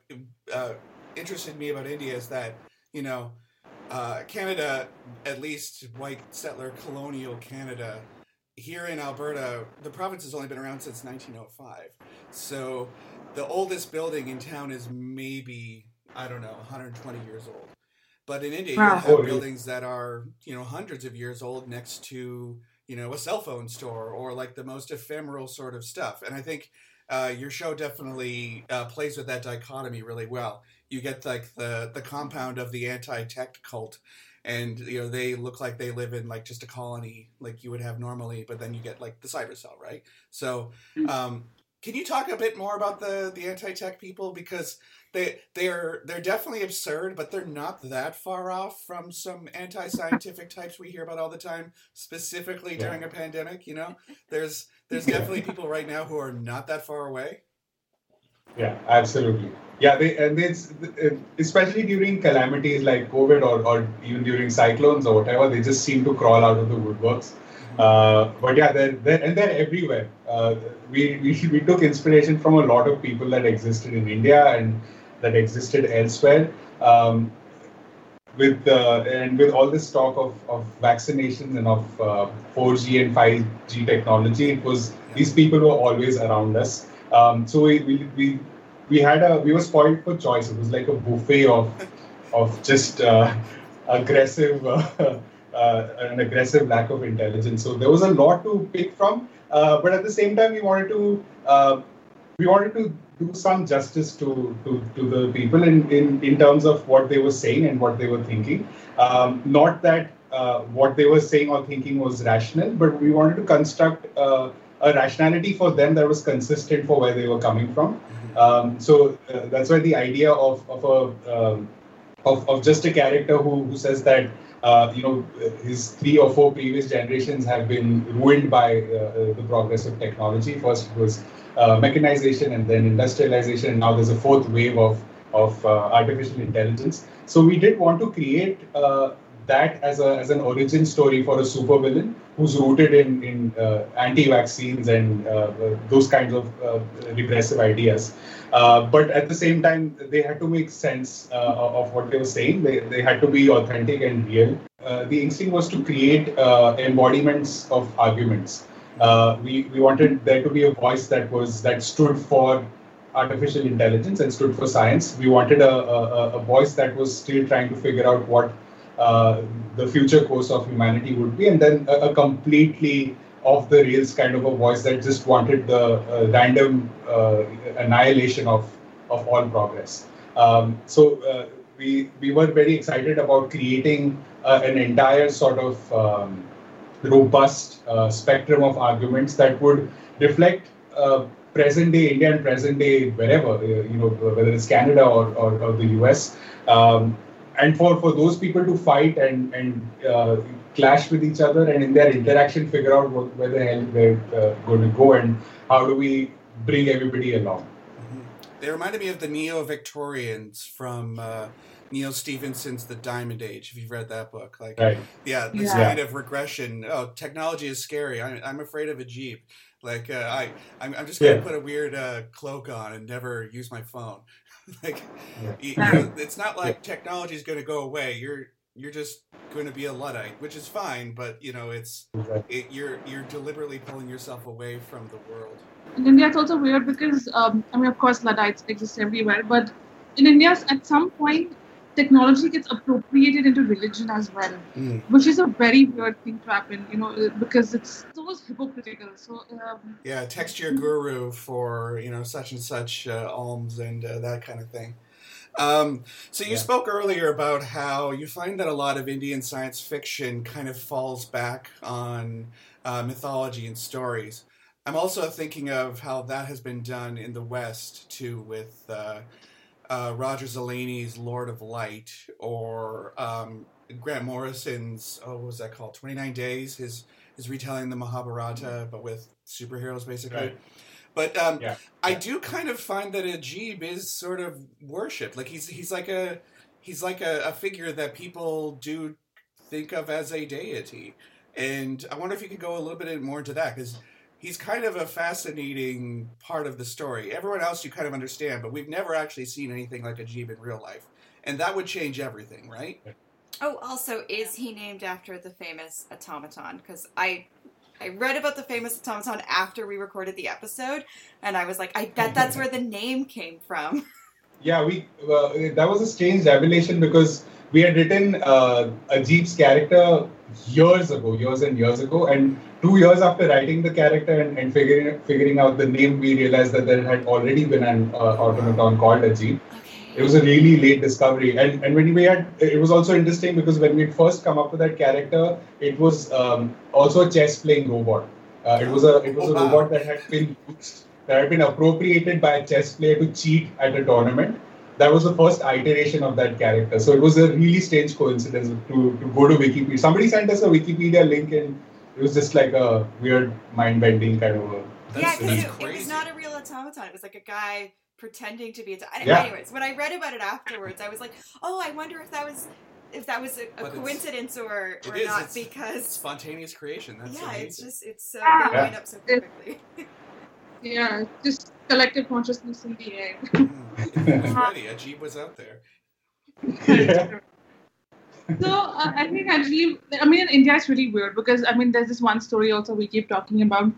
uh, interested me about India is that you know uh, Canada, at least white settler colonial Canada, here in Alberta, the province has only been around since 1905. So the oldest building in town is maybe I don't know 120 years old. But in India, Wow. you have buildings that are you know hundreds of years old next to you know a cell phone store or like the most ephemeral sort of stuff. And I think uh, your show definitely uh, plays with that dichotomy really well. You get like the the compound of the anti-tech cult, and you know they look like they live in like just a colony like you would have normally, but then you get like the cyber cell, right? So, um, can you talk a bit more about the the anti-tech people because they they're they're definitely absurd, but they're not that far off from some anti-scientific types we hear about all the time, specifically Yeah. during a pandemic. You know, there's there's definitely people right now who are not that far away. Yeah, absolutely. Yeah, they and it's especially during calamities like COVID or, or even during cyclones or whatever, they just seem to crawl out of the woodworks. Uh, but yeah, they're, they're and they're everywhere. Uh, we, we we took inspiration from a lot of people that existed in India and that existed elsewhere. Um, with uh, and with all this talk of, of vaccinations and of uh, 4G and 5G technology, it was these people were always around us. Um, so we, we we we had a we were spoiled for choice. It was like a buffet of of just uh, aggressive uh, uh, an aggressive lack of intelligence. So there was a lot to pick from, uh, but at the same time we wanted to uh, we wanted to do some justice to to, to the people in, in in terms of what they were saying and what they were thinking. Um, not that uh, what they were saying or thinking was rational, but we wanted to construct a rationality for them that was consistent for where they were coming from. Um, so uh, that's why the idea of of a um, of, of just a character who, who says that uh, you know his three or four previous generations have been ruined by uh, the progress of technology. First it was uh, mechanization and then industrialization, and now there's a fourth wave of of uh, artificial intelligence. So we did want to create uh, that as a as an origin story for a supervillain who's rooted in in uh, anti-vaccines and uh, those kinds of uh, repressive ideas. Uh, but at the same time, they had to make sense uh, of what they were saying. They, they had to be authentic and real. Uh, the instinct was to create uh, embodiments of arguments. Uh, we, we wanted there to be a voice that was that stood for artificial intelligence and stood for science. We wanted a, a, a voice that was still trying to figure out what uh, the future course of humanity would be, and then a, a completely off the rails kind of a voice that just wanted the uh, random uh, annihilation of, of all progress. Um, so uh, we we were very excited about creating uh, an entire sort of um, robust uh, spectrum of arguments that would reflect uh, present day India and present day wherever, you know, whether it's Canada or, or, or the US. Um, and for, for those people to fight and, and uh, clash with each other and in their interaction figure out what, where the hell they're uh, going to go and how do we bring everybody along. They reminded me of the Neo Victorians from uh, Neal Stephenson's The Diamond Age. If you've read that book, like Right. yeah, this Yeah. kind of regression. Oh, technology is scary. I'm, I'm afraid of a jeep. Like uh, I, I'm, I'm just gonna Yeah. put a weird uh, cloak on and never use my phone. like Yeah. you, you know, it's not like technology is going to go away. You're you're just going to be a luddite, which is fine. But you know, it's it, you're you're deliberately pulling yourself away from the world. in India, it's also weird because, um, I mean, of course, Luddites exist everywhere, but in India, at some point, technology gets appropriated into religion as well, Mm. which is a very weird thing to happen, you know, because it's so hypocritical. So, um, Yeah, text your guru for you know such and such uh, alms and uh, that kind of thing. Um, so you Yeah. spoke earlier about how you find that a lot of Indian science fiction kind of falls back on uh, mythology and stories. I'm also thinking of how that has been done in the West too, with uh, Roger Zelazny's Lord of Light or um, Grant Morrison's oh, what was that called? Twenty Nine Days. His his retelling the Mahabharata, but with superheroes basically. Right. But um, Yeah. I do kind of find that Ajib is sort of worshipped. Like he's he's like a he's like a, a figure that people do think of as a deity. And I wonder if you could go a little bit more into that because he's kind of a fascinating part of the story. Everyone else you kind of understand, but we've never actually seen anything like Ajib in real life, and that would change everything, right? Oh, also, is he named after the famous automaton? Because I, I read about the famous automaton after we recorded the episode, and I was like, I bet that's where the name came from. Yeah, we uh, that was a strange revelation because we had written uh, Ajib's character years ago, years and years ago, and two years after writing the character and, and figuring figuring out the name, we realized that there had already been an uh, automaton called Ajib. It was a really late discovery, and and when we had, it was also interesting because when we first come up with that character, it was um, also a chess playing robot. Uh, it was a it was Oh, a wow. robot that had been used that had been appropriated by a chess player to cheat at a tournament. That was the first iteration of that character. So it was a really strange coincidence to, to go to Wikipedia. Somebody sent us a Wikipedia link and it was just like a weird mind bending kind of a. yeah, because it, it, was not a real automaton. It was like a guy pretending to be a. Yeah. Anyways, when I read about it afterwards, I was like, oh, I wonder if that was if that was a, a coincidence or, or is, not it's, because spontaneous creation. That's yeah, amazing. it's just it's so uh, yeah. up so perfectly. yeah, just collective consciousness in the air. ready. Ajib was out there. Yeah. So uh, I think Ajib, I mean, in India is really weird because I mean, there's this one story also we keep talking about.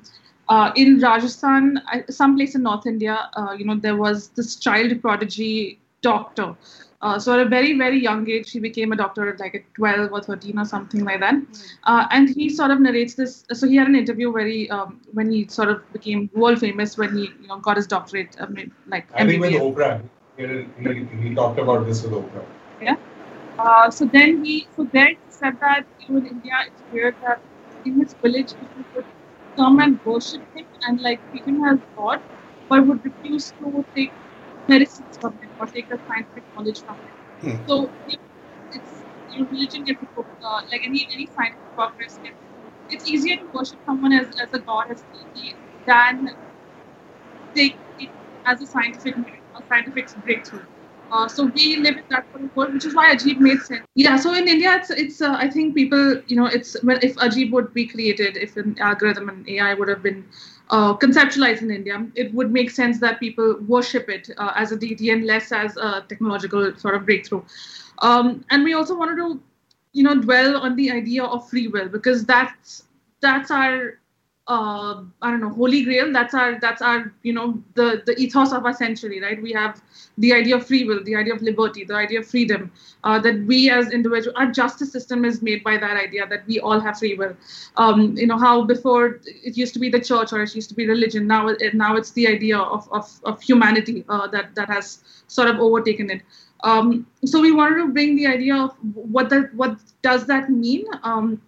Uh, in Rajasthan, some place in North India, uh, you know, there was this child prodigy doctor uh, so at a very very young age, he became a doctor at like at 12 or 13 or something like that. Uh, and he sort of narrates this. So he had an interview where he, um, when he sort of became world famous when he you know got his doctorate. I like I think with Oprah, he, he, talked about this with Oprah. Yeah. Uh, so then he, so then he said that you know in India it's weird that in his village people would come and worship him and like treat him as God, but would refuse to take medicines from it or take the scientific knowledge from it. Hmm. So it's your religion gets uh, like any any scientific progress gets it's easier to worship someone as, as a god as deity than take it as a scientific a scientific breakthrough. Uh, so we live in that world, which is why Ajib made sense. Yeah. So in India, it's it's uh, I think people you know it's well if Ajib would be created, if an algorithm and AI would have been uh, conceptualized in India, it would make sense that people worship it uh, as a deity and less as a technological sort of breakthrough. Um, and we also wanted to, you know, dwell on the idea of free will because that's that's our uh, I don't know, holy grail. That's our that's our you know the the ethos of our century, right? We have the idea of free will, the idea of liberty, the idea of freedom. Uh, that we as individuals, our justice system is made by that idea that we all have free will. Um, you know how before it used to be the church or it used to be religion. Now it, now it's the idea of of, of humanity uh, that that has sort of overtaken it. Um, so we wanted to bring the idea of what that what does that mean um,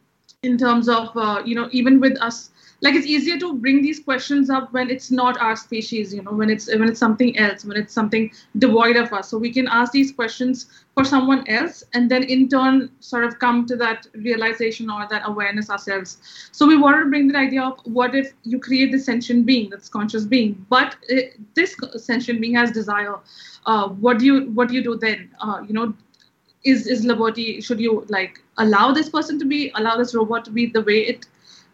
in terms of uh, you know even with us like it's easier to bring these questions up when it's not our species you know when it's when it's something else when it's something devoid of us. So we can ask these questions for someone else and then in turn sort of come to that realization or that awareness ourselves. So we wanted to bring the idea of what if you create this sentient being that's conscious being but it, this sentient being has desire. Uh, what do you what do you do then? Uh, you know is is liberty should you like allow this person to be allow this robot to be the way it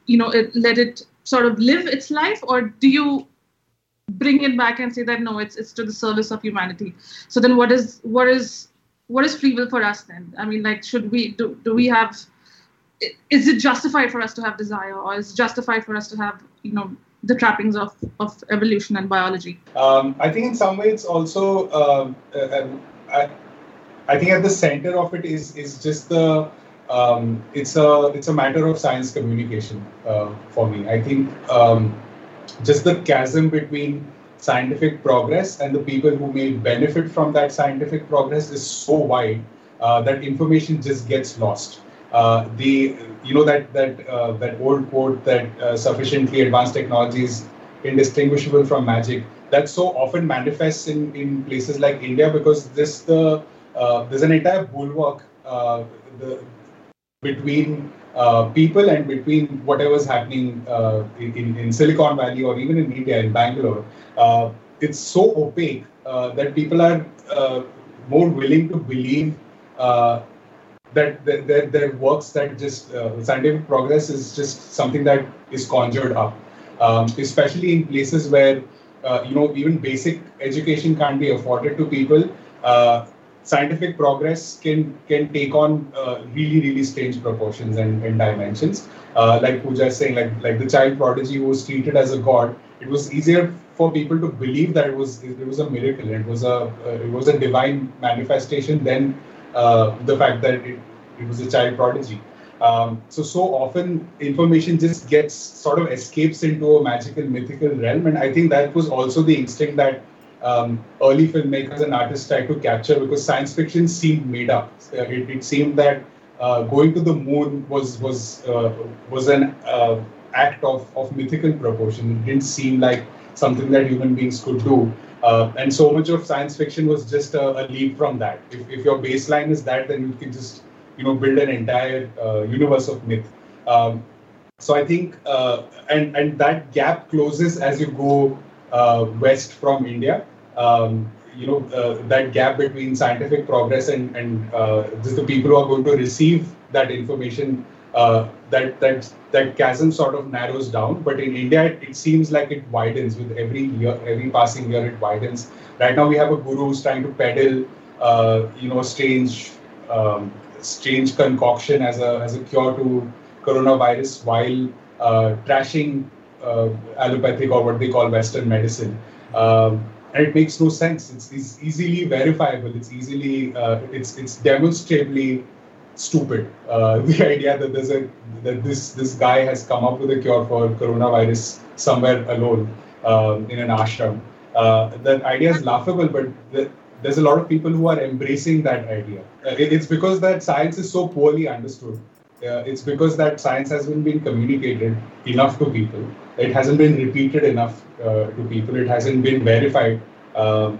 you know it, let it sort of live its life or do you bring it back and say that no it's it's to the service of humanity? So then what is what is what is free will for us then? I mean like should we do do we have is it justified for us to have desire or is it justified for us to have you know the trappings of, of evolution and biology? Um, i think in some ways also um, uh, I, I think at the center of it is is just the um, it's a it's a matter of science communication uh, for me. I think um, just the chasm between scientific progress and the people who may benefit from that scientific progress is so wide uh, that information just gets lost. Uh, the you know that that uh, that old quote that uh, sufficiently advanced technology is indistinguishable from magic. That so often manifests in, in places like India because this the uh, there's an entire bulwark. the between uh, people and between whatever's happening uh, in, in Silicon Valley or even in India, in Bangalore. Uh, it's so opaque uh, that people are uh, more willing to believe uh, that their, their works that just scientific progress is just something that is conjured up, um, especially in places where you know even basic education can't be afforded to people scientific progress can can take on uh, really really strange proportions and, and dimensions. Uh, like Pooja is saying, like like the child prodigy was treated as a god. It was easier for people to believe that it was it was a miracle. It was a uh, it was a divine manifestation. Than uh, the fact that it, it was a child prodigy. Um, so so often information just gets sort of escapes into a magical mythical realm, and I think that was also the instinct that um, early filmmakers and artists tried to capture because science fiction seemed made up. Uh, it, it, seemed that uh, going to the moon was was uh, was an uh, act of, of mythical proportion. It didn't seem like something that human beings could do. Uh, and so much of science fiction was just a, a leap from that. If, if your baseline is that, then you can just you know build an entire uh, universe of myth. Um, so I think, and and that gap closes as you go west from India. Um, you know uh, that gap between scientific progress and and uh, just the people who are going to receive that information. Uh, that that that chasm sort of narrows down, but in India it, seems like it widens with every year, every passing year it widens. Right now we have a guru who's trying to peddle, uh, you know, strange, um, strange concoction as a as a cure to coronavirus while uh, trashing uh, allopathic or what they call Western medicine. Um, and it makes no sense. It's, it's easily verifiable. It's easily uh, it's it's demonstrably stupid. Uh, the idea that there's a that this this guy has come up with a cure for coronavirus somewhere alone um, in an ashram. Uh, that idea is laughable, but the, there's a lot of people who are embracing that idea. Uh, it, it's because that science is so poorly understood. Uh, it's because that science hasn't been communicated enough to people. It hasn't been repeated enough uh, to people. It hasn't been verified. Um,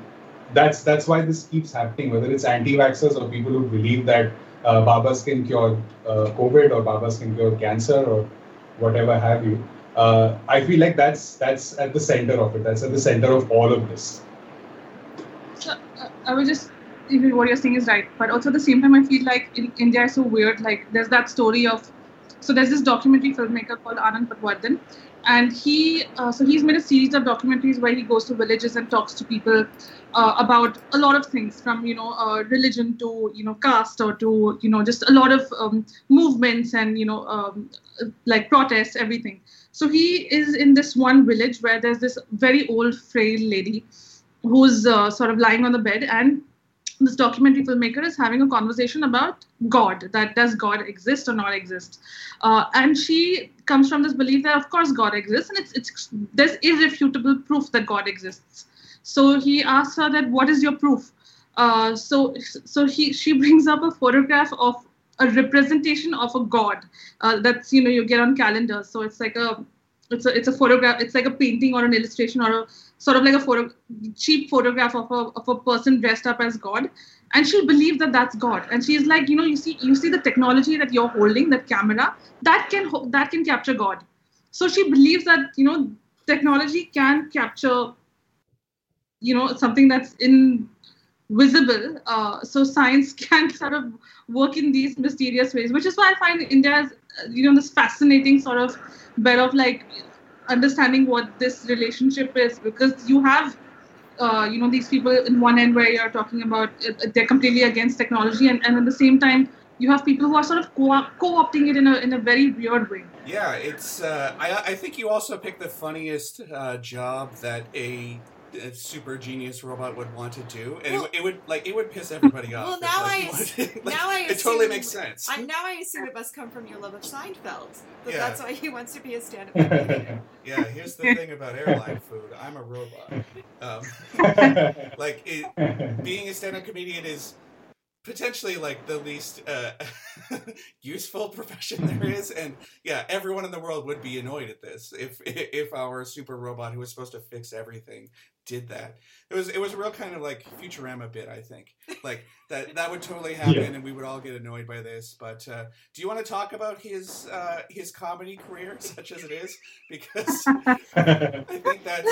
that's that's why this keeps happening. Whether it's anti-vaxxers or people who believe that uh, Babas can cure uh, COVID or Babas can cure cancer or whatever have you. Uh, I feel like that's that's at the center of it. That's at the center of all of this. So I was just what you're saying is right, but also at the same time, I feel like in India is so weird. Like there's that story of so there's this documentary filmmaker called Anand Patwardhan, and he uh, so he's made a series of documentaries where he goes to villages and talks to people uh, about a lot of things from you know uh, religion to you know caste or to you know just a lot of um, movements and you know um, like protests everything so he is in this one village where there's this very old frail lady who's uh, sort of lying on the bed and this documentary filmmaker is having a conversation about God, that does God exist or not exist? Uh, and she comes from this belief that of course God exists, and it's it's there's irrefutable proof that God exists. So he asks her that what is your proof? Uh, so so he she brings up a photograph of a representation of a god uh, that's you know you get on calendars. So it's like a it's a it's a photograph. It's like a painting or an illustration or a sort of like a photo cheap photograph of a of a person dressed up as God. And she'll believe that that's god. And she's like you know you see you see the technology that you're holding that camera that can that can capture god. So she believes that you know technology can capture you know something that's invisible. Uh, so science can sort of work in these mysterious ways which is why i find india's you know this fascinating sort of bit of like understanding what this relationship is because you have uh, you know these people in one end where you're talking about uh, they're completely against technology and, and at the same time you have people who are sort of co- co-opting it in a, in a very weird way. Yeah it's uh, I, I think you also picked the funniest uh, job that a a super genius robot would want to do, and well, it, it, would like it would piss everybody off. Well, now like, I like, now I it totally makes sense. I, now I assume it must come from your love of Seinfeld. That yeah. that's why he wants to be a stand-up comedian. yeah, here's the thing about airline food. I'm a robot. Um, like it, being a stand-up comedian is potentially like the least uh, useful profession there is and yeah everyone in the world would be annoyed at this if if our super robot who was supposed to fix everything did that it was it was a real kind of like futurama bit i think like that that would totally happen yeah. and we would all get annoyed by this but uh, do you want to talk about his uh, his comedy career such as it is because i think that's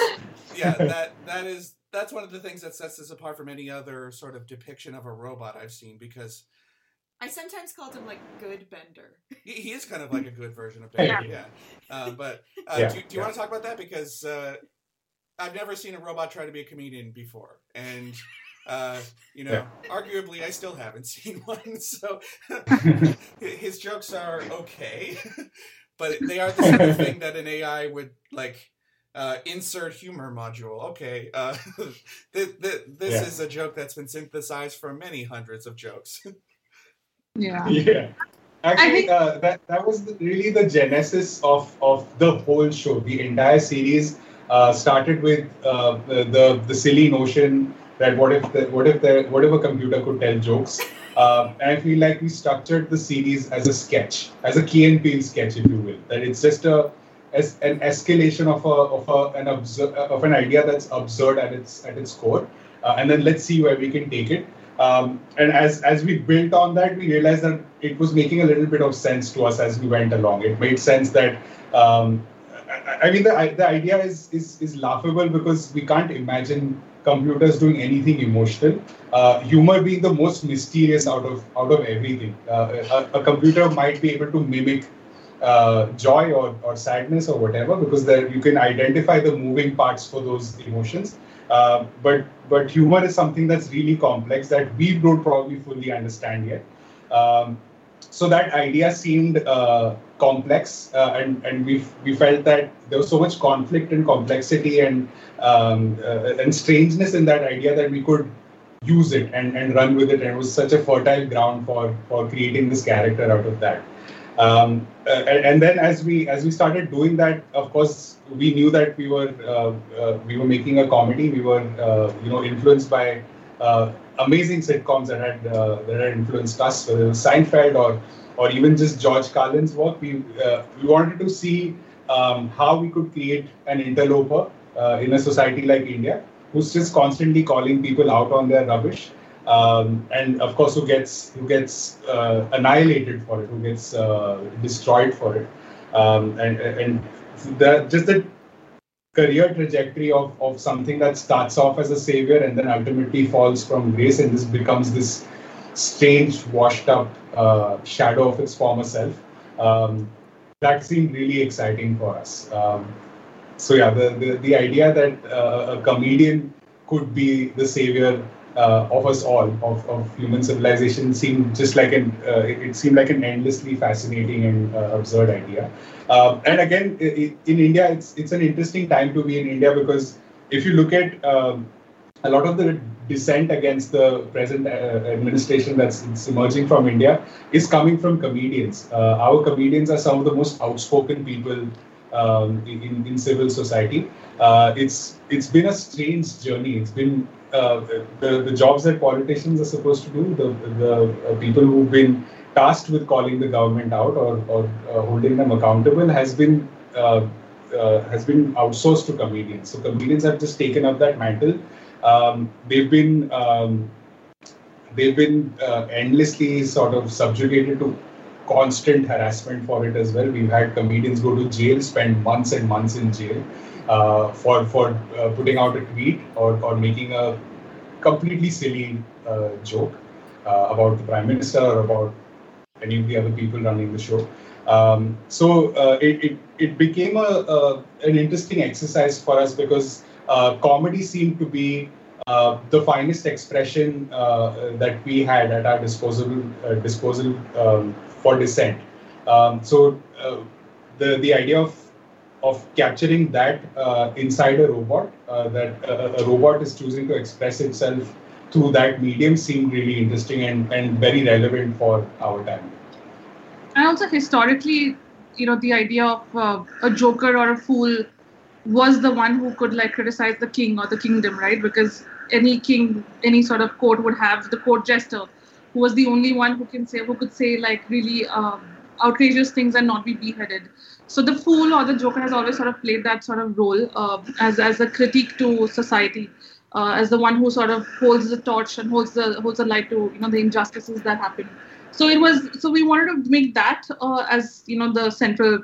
yeah that that is that's one of the things that sets this apart from any other sort of depiction of a robot I've seen because I sometimes called him like Good Bender. He, he is kind of like a good version of Bender, yeah. Uh, but uh, yeah, do, do, you yeah. want to talk about that because uh, I've never seen a robot try to be a comedian before, and uh, you know, arguably I still haven't seen one. So his jokes are okay, but they are the sort of thing that an AI would like uh, insert humor module. Okay, uh, th- th- this yeah. is a joke that's been synthesized from many hundreds of jokes. yeah. Yeah. Actually, think... uh, that that was the, really the genesis of of the whole show. The entire series uh, started with uh, the, the, silly notion that what if the, what if the what if a computer could tell jokes. Uh, and I feel like we structured the series as a sketch, as a Key and Peele sketch, if you will. That it's just a as an escalation of a of a an absurd, of an idea that's absurd at its at its core, uh, and then let's see where we can take it. Um, and as as we built on that, we realized that it was making a little bit of sense to us as we went along. It made sense that um, I, mean the the idea is, is is laughable because we can't imagine computers doing anything emotional. Uh, humor being the most mysterious out of out of everything. Uh, a, a, computer might be able to mimic uh, joy or, or sadness or whatever because there you can identify the moving parts for those emotions. Uh, but but humor is something that's really complex that we don't probably fully understand yet. Um, so that idea seemed uh, complex, uh, and and we we felt that there was so much conflict and complexity and um, uh, and strangeness in that idea that we could use it and, and run with it, and it was such a fertile ground for for creating this character out of that. Um, uh, and, then as we as we started doing that, of course, we knew that we were uh, uh, we were making a comedy. We were uh, you know influenced by uh, amazing sitcoms that had uh, that had influenced us, whether it was Seinfeld or or even just George Carlin's work. We we wanted to see um, how we could create an interloper in a society like India, who's just constantly calling people out on their rubbish um, and of course who gets who gets uh, annihilated for it, who gets uh, destroyed for it, um, and and the, just the career trajectory of, of something that starts off as a savior and then ultimately falls from grace and this becomes this strange, washed up uh, shadow of its former self. Um, that seemed really exciting for us. Um, so yeah, the, the, the idea that uh, a comedian could be the savior uh, of us all, of, of human civilization, seemed just like an uh, it seemed like an endlessly fascinating and uh, absurd idea. Um, and again, in India, it's it's an interesting time to be in India because if you look at um, a lot of the dissent against the present uh, administration that's emerging from India is coming from comedians. Uh, our comedians are some of the most outspoken people um, in, in civil society. Uh, it's it's been a strange journey. It's been uh, the, the jobs that politicians are supposed to do, the, the uh, people who've been tasked with calling the government out or, or uh, holding them accountable has been uh, uh, has been outsourced to comedians. So comedians have just taken up that mantle. Um, they've been um, they've been endlessly sort of subjugated to constant harassment for it as well. We've had comedians go to jail, spend months and months in jail uh, for for uh, putting out a tweet or, or making a completely silly uh, joke uh, about the prime minister or about any of the other people running the show. Um, so uh, it, it, it became a, a, an interesting exercise for us because uh, comedy seemed to be the finest expression that we had at our disposal disposal um, for dissent. Um, so the the idea of of capturing that uh, inside a robot, uh, that uh, a robot is choosing to express itself through that medium seemed really interesting and, and very relevant for our time. And also historically, you know, the idea of uh, a joker or a fool was the one who could like criticize the king or the kingdom, right? Because any king, any sort of court would have the court jester, who was the only one who can say, who could say like really um, outrageous things and not be beheaded. So the fool or the joker has always sort of played that sort of role uh, as as a critique to society, uh, as the one who sort of holds the torch and holds the holds the light to you know the injustices that happen. So it was so we wanted to make that uh, as you know the central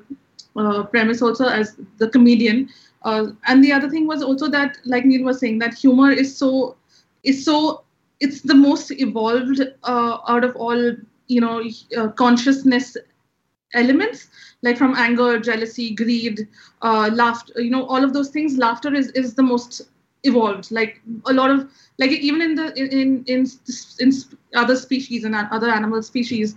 uh, premise also as the comedian. Uh, and the other thing was also that, like Neil was saying, that humor is so is so it's the most evolved uh, out of all you know consciousness elements like from anger jealousy greed uh, laughter you know all of those things laughter is is the most evolved. Like a lot of like even in the in in in other species and other animal species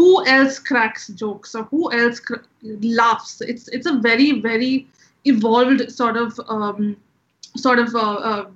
who else cracks jokes or who else cr- laughs? It's it's a very very evolved sort of um, sort of uh, uh,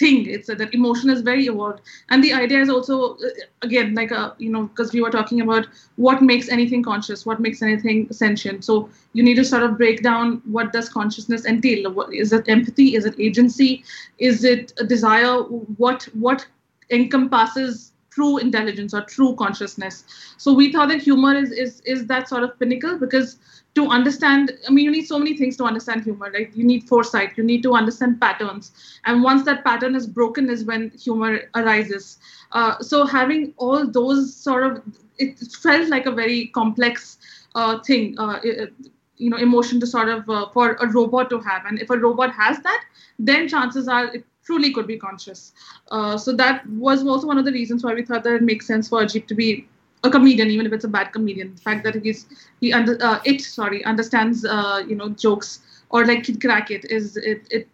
thing. It's uh, that emotion is very evolved. And the idea is also uh, again like a uh, you know because we were talking about what makes anything conscious what makes anything sentient. So you need to sort of break down what does consciousness entail. What, is it empathy? Is it agency? Is it a desire? What what encompasses true intelligence or true consciousness. So we thought that humor is is is that sort of pinnacle because to understand, I mean, you need so many things to understand humor. Like you need foresight, you need to understand patterns, and once that pattern is broken, is when humor arises. Uh, so having all those sort of, it felt like a very complex uh, thing. Uh, it, you know emotion to sort of uh, for a robot to have and if a robot has that then chances are it truly could be conscious uh, so that was also one of the reasons why we thought that it makes sense for Ajib to be a comedian even if it's a bad comedian. The fact that he's he under uh, it sorry understands uh, you know jokes or like Kid Crack it is it, it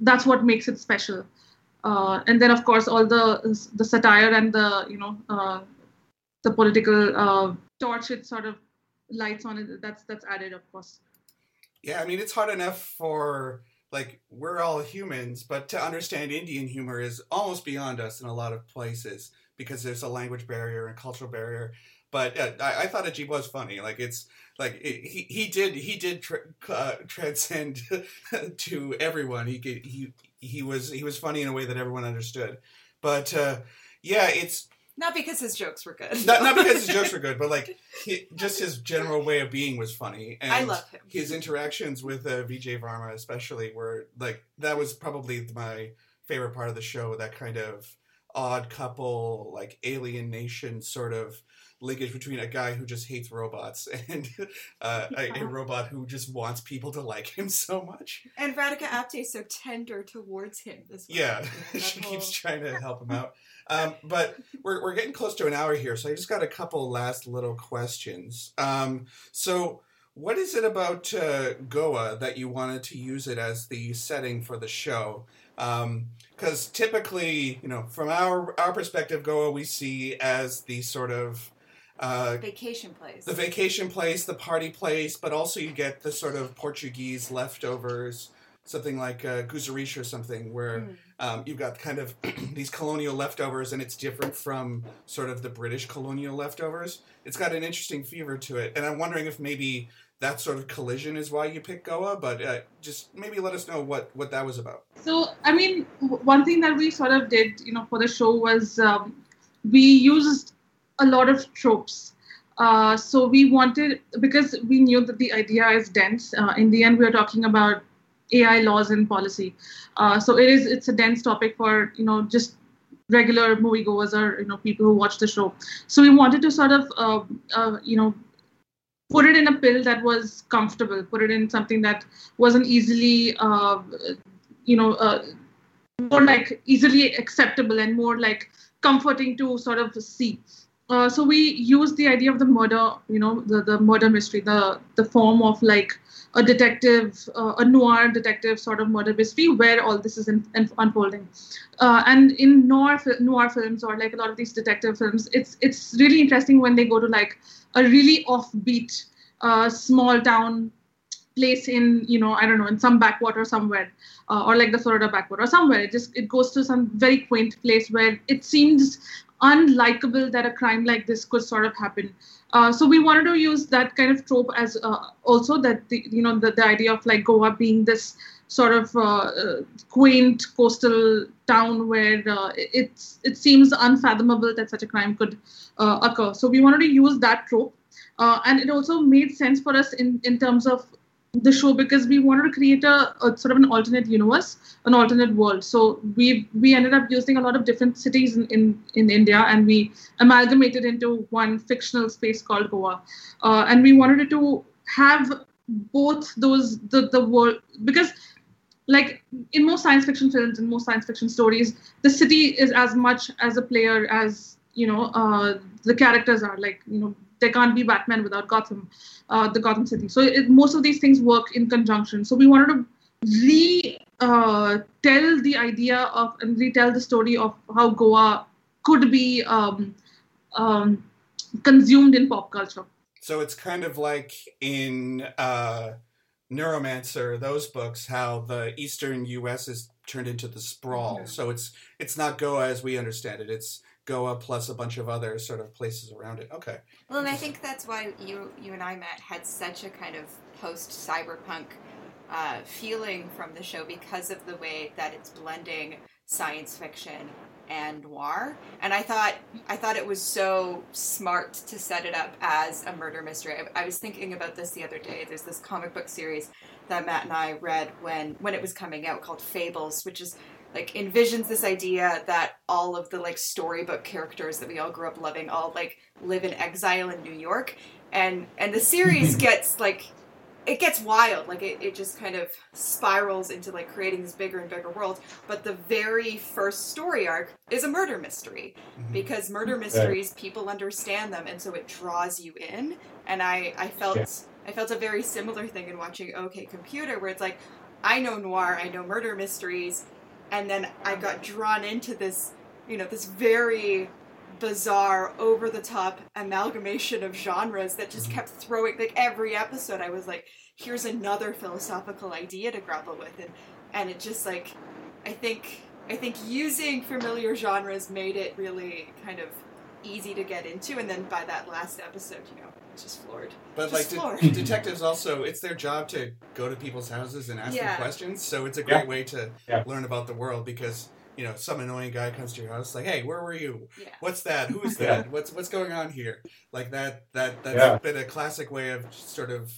that's what makes it special. Uh, and then of course all the the satire and the you know uh, the political torch it sort of lights on it that's that's added of course. Yeah i mean it's hard enough for like we're all humans but to understand indian humor is almost beyond us in a lot of places because there's a language barrier and cultural barrier but uh, I, I, thought Ajib was funny. Like it's like it, he he did he did tra- uh, transcend to everyone. He he he was he was funny in a way that everyone understood. But uh, yeah, it's not because his jokes were good. Not, not because his jokes were good, but like he, just his general way of being was funny. And I love him. His interactions with uh, Vijay Varma, especially, were like that was probably my favorite part of the show. That kind of odd couple, like alien nation sort of linkage between a guy who just hates robots and uh, a, a, robot who just wants people to like him so much. And Radhika Apte is so tender towards him. This yeah, she whole... keeps trying to help him out. Um, but we're, we're getting close to an hour here, so I just got a couple last little questions. Um, so, what is it about uh, Goa that you wanted to use it as the setting for the show? Because um, typically, you know, from our our perspective, Goa we see as the sort of uh, vacation place. The vacation place, the party place, but also you get the sort of Portuguese leftovers, something like uh, or something, where mm. um, you've got kind of these colonial leftovers and it's different from sort of the British colonial leftovers. It's got an interesting fever to it. And I'm wondering if maybe that sort of collision is why you pick Goa, but uh, just maybe let us know what, what that was about. So, I mean, one thing that we sort of did, you know, for the show was um, we used a lot of tropes. Uh, so we wanted because we knew that the idea is dense. Uh, in the end, we are talking about AI laws and policy. Uh, so it is it's a dense topic for you know just regular moviegoers or you know people who watch the show. So we wanted to sort of uh, uh, you know put it in a pill that was comfortable, put it in something that wasn't easily uh, you know more like easily acceptable and more like comforting to sort of see. Uh, so we use the idea of the murder, you know, the, the murder mystery, the the form of like a detective, uh, a noir detective sort of murder mystery where all this is in, in, unfolding. Uh, and in noir noir films or like a lot of these detective films, it's it's really interesting when they go to like a really offbeat uh, small town place in you know I don't know in some backwater somewhere. Uh, or like the Florida backwater somewhere. It just it goes to some very quaint place where it seems unlikable that a crime like this could sort of happen. Uh, so we wanted to use that kind of trope as uh, also that the, you know the, the idea of like Goa being this sort of uh, uh quaint coastal town where uh, it's it seems unfathomable that such a crime could uh, occur. So we wanted to use that trope, and it also made sense for us in in terms of the show because we wanted to create a, a, sort of an alternate universe, an alternate world. So we we ended up using a lot of different cities in, in, in India and we amalgamated into one fictional space called Goa. Uh, and we wanted to have both those the the world because like in most science fiction films and most science fiction stories, the city is as much as a player as you know uh, the characters are. Like you know there can't be Batman without Gotham, uh, the Gotham City. So it, most of these things work in conjunction. So we wanted to re uh, tell the idea of and retell the story of how Goa could be um, um, consumed in pop culture. So it's kind of like in uh, Neuromancer, those books, how the eastern U.S. is turned into the sprawl. Mm-hmm. So it's it's not Goa as we understand it. It's Goa plus a bunch of other sort of places around it. Okay. Well, and I think that's why you you and I Matt had such a kind of post cyberpunk uh, feeling from the show because of the way that it's blending science fiction and noir. And i thought i thought it was so smart to set it up as a murder mystery. I, I was thinking about this the other day. There's this comic book series that matt and i read when when it was coming out called fables which is like envisions this idea that all of the like storybook characters that we all grew up loving all like live in exile in new york. And and the series gets like it gets wild like it, it just kind of spirals into like creating this bigger and bigger world. But the very first story arc is a murder mystery Mhm. because murder mysteries people understand them and so it draws you in. And i i felt Yeah. i felt a very similar thing in watching okay computer where it's like i know noir i know murder mysteries. And then i got drawn into this you know this very bizarre over the top amalgamation of genres that just kept throwing like every episode i was like here's another philosophical idea to grapple with and and it just like i think i think using familiar genres made it really kind of easy to get into and then by that last episode you know I was just floored But Just like de- detectives, also, it's their job to go to people's houses and ask Yeah. them questions. So it's a Yeah. great way to Yeah. learn about the world because you know some annoying guy comes to your house like, "Hey, where were you? yeah What's that? Who is Yeah. that? What's what's going on here?" Like that. That that's Yeah. been a classic way of sort of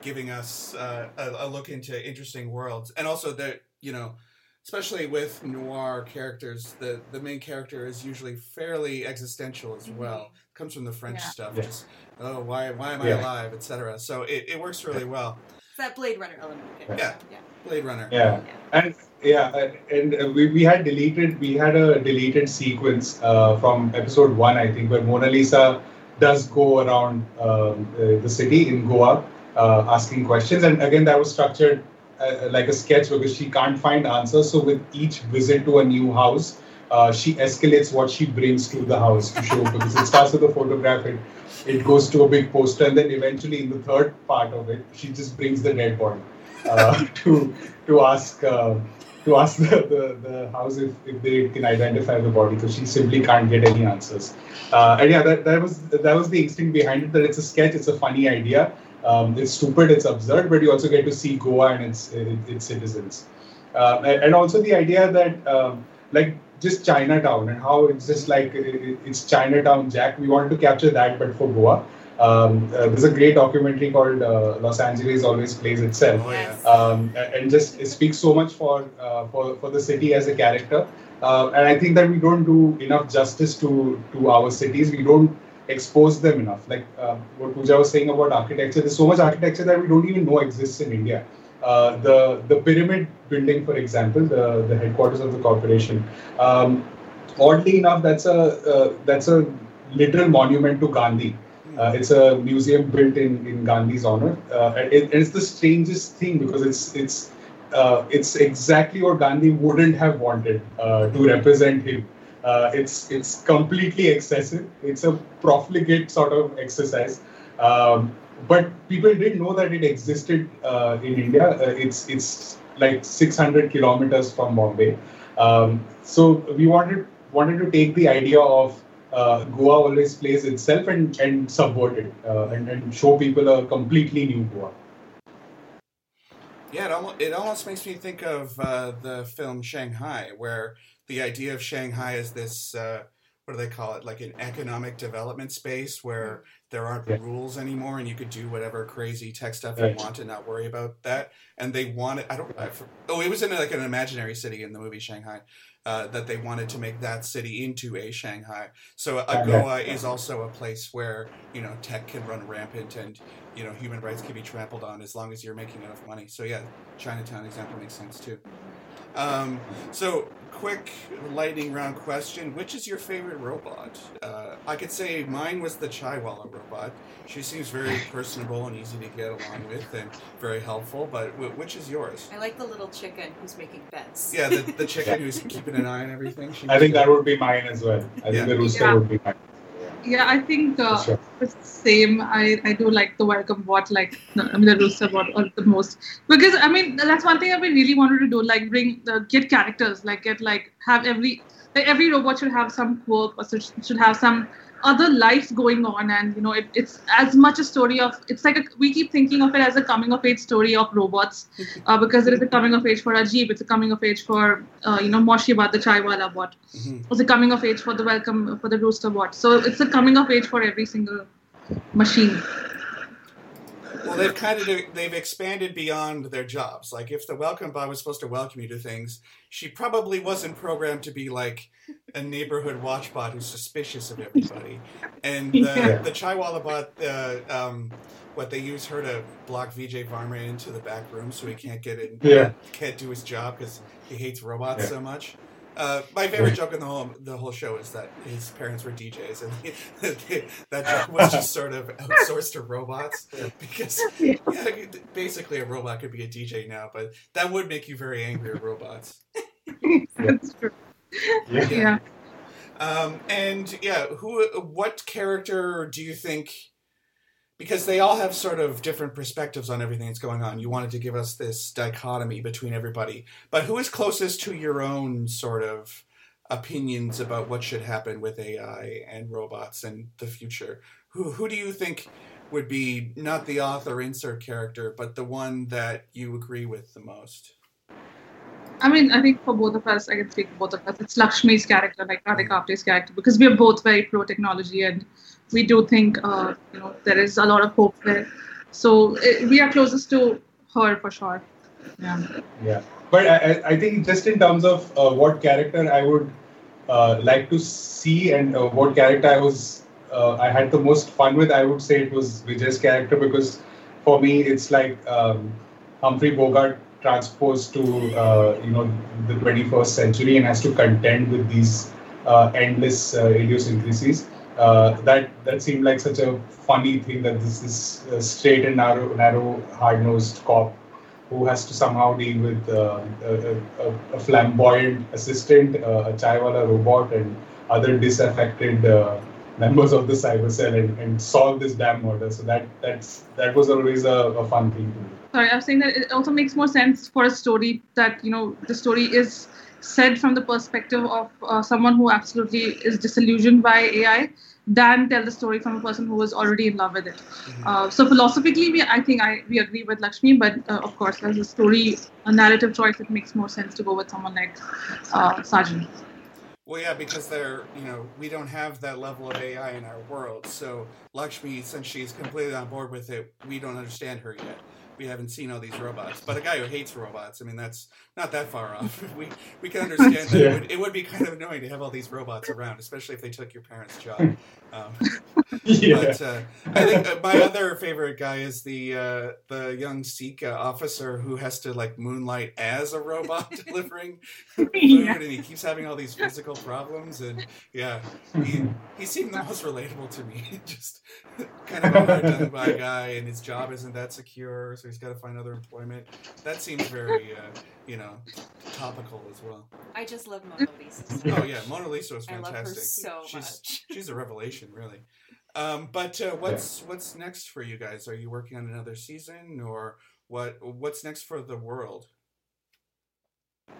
giving us uh, a, a look into interesting worlds, and also that you know. Especially with noir characters, the, the main character is usually fairly existential as Mhm. well. Comes from the French Yeah. stuff, Yeah. just oh why why am I alive, etc. So it, it works really well. it's that blade runner element again. Yeah. yeah Blade Runner. Yeah, and yeah, uh, and uh, we, we had deleted we had a deleted sequence uh, from episode one, I think, where Mona Lisa does go around um, uh, the city in Goa uh, asking questions, and again that was structured uh, like a sketch because she can't find answers. So with each visit to a new house, uh, she escalates what she brings to the house to show because it starts with a photograph. It, it goes to a big poster, and then eventually in the third part of it, she just brings the dead body uh, to to ask uh, to ask the, the, the house if, if they can identify the body because she simply can't get any answers. Uh, and yeah, that, that was that was the instinct behind it. That it's a sketch, it's a funny idea. Um, it's stupid, it's absurd, but you also get to see Goa and its its citizens, uh, and, and also the idea that um, like just Chinatown and how it's just like it's Chinatown Jack. We wanted to capture that, but for Goa. Um, uh, there's a great documentary called uh, Los Angeles Always Plays Itself Oh yeah. Um, and just it speaks so much for uh, for for the city as a character. Uh, and I think that we don't do enough justice to to our cities. We don't expose them enough. Like uh, what Pooja was saying about architecture, there's so much architecture that we don't even know exists in India. Uh, the the pyramid building, for example, the the headquarters of the corporation. Um, oddly enough, that's a uh, that's a literal monument to Gandhi. Uh, it's a museum built in, in Gandhi's honor, uh, and it, it's the strangest thing because it's it's uh, it's exactly what Gandhi wouldn't have wanted uh, to represent him. Uh, it's it's completely excessive. It's a profligate sort of exercise, um, but people didn't know that it existed uh, in India. It's it's like 600 kilometers from Bombay. Um, so we wanted wanted to take the idea of uh, Goa always plays itself and, and subvert it uh, and, and show people a completely new Goa. Yeah, it almost, it almost makes me think of uh, the film Shanghai, where the idea of Shanghai is this uh, what do they call it? Like an economic development space where there aren't Yeah. rules anymore, and you could do whatever crazy tech stuff you Right. want and not worry about that. And they wanted, I don't, I, oh, it was in like an imaginary city in the movie Shanghai. Uh, that they wanted to make that city into a Shanghai. So Okay. Goa is also a place where you know tech can run rampant and you know human rights can be trampled on as long as you're making enough money. So yeah, Chinatown example makes sense too. Um, so quick lightning round question: Which is your favorite robot? Uh, I could say mine was the Chaiwala robot. She seems very personable and easy to get along with, and very helpful. But w- which is yours? I like the little chicken who's making bets. Yeah, the, the chicken who's keeping an eye on everything. She I think that would be mine as well. I Yeah. think the rooster Yeah. would be mine. Yeah, I think uh, sure. it's the same. I, I do like the welcome bot, like the, I mean the rooster bot, or the most because I mean that's one thing we really wanted to do, like bring uh, get characters, like get like have every like every robot should have some quirk or should, should have some other lives going on and you know it, it's as much a story of it's like a, we keep thinking of it as a coming of age story of robots uh, because it is a coming of age for Ajib it's a coming of age for uh, you know Moshibat the chaiwala bot. Mhm. it's a coming of age for the welcome for the rooster bot. So it's a coming of age for every single machine Well, they've kind of they've expanded beyond their jobs. Like if the welcome bot was supposed to welcome you to things, she probably wasn't programmed to be like a neighborhood watch bot who's suspicious of everybody. And the Yeah. the Chaiwala bot, uh, um, what they use her to block Vijay Varma into the back room so he can't get in, Yeah. can't do his job because he hates robots Yeah. so much. Uh, my favorite joke in the whole the whole show is that his parents were DJs, and that joke was just sort of outsourced to robots because Yeah. yeah, basically a robot could be a DJ now, but that would make you very angry at robots. that's true Yeah. yeah Um, and yeah, who, what character do you think? Because they all have sort of different perspectives on everything that's going on. You wanted to give us this dichotomy between everybody, but who is closest to your own sort of opinions about what should happen with AI and robots and the future? Who who do you think would be not the author insert character, but the one that you agree with the most? I mean, I think for both of us, I can speak for both of us. It's Lakshmi's character, like Radhika Apte's character, because we are both very pro technology, and we do think, uh, you know, there is a lot of hope there. So eh, we are closest to her for sure. Yeah. Yeah, but I, I- think just in terms of uh, what character I would uh, like to see and uh, what character I was uh, I had the most fun with, I would say it was Vijay's character because for me it's like um, Humphrey Bogart transposed to uh, you know the 21st century and has to contend with these endless idiosyncrasies. Uh, that that seemed like such a funny thing that this is uh, straight and narrow, narrow, hard-nosed cop who has to somehow deal with uh, a, a, a flamboyant assistant, uh, a chaiwala robot, and other disaffected uh, members of the cyber cell, and, and solve this damn murder. So that that's that was always a, a fun thing to do. Sorry, I was saying that it also makes more sense for a story that you know the story is said from the perspective of uh, someone who absolutely is disillusioned by AI than tell the story from a person who was already in love with it. Uh, so philosophically, we, I think I we agree with Lakshmi, but uh, of course, as a story, a narrative choice, it makes more sense to go with someone like uh, Sajan. Well, yeah, because they're, you know, we don't have that level of AI in our world. So Lakshmi, since she's completely on board with it, we don't understand her yet. We haven't seen all these robots. But a guy who hates robots, I mean, that's not that far off. We we can understand that Yeah. it, would, it would be kind of annoying to have all these robots around, especially if they took your parents' job. Um, yeah. But uh, I think uh, my other favorite guy is the uh, the young Sikh uh, officer who has to like moonlight as a robot delivering food, Yeah. and he keeps having all these physical problems. And yeah, he, he seemed the most relatable to me. Just kind of a by guy, and his job isn't that secure, so he's got to find other employment. That seems very uh, you know topical as well. I just love Mona Lisa. so Oh yeah, Mona Lisa was fantastic. I love her fantastic. so she's, much. She's a revelation, really. Um, but uh, what's what's next for you guys? Are you working on another season, or what? What's next for the world?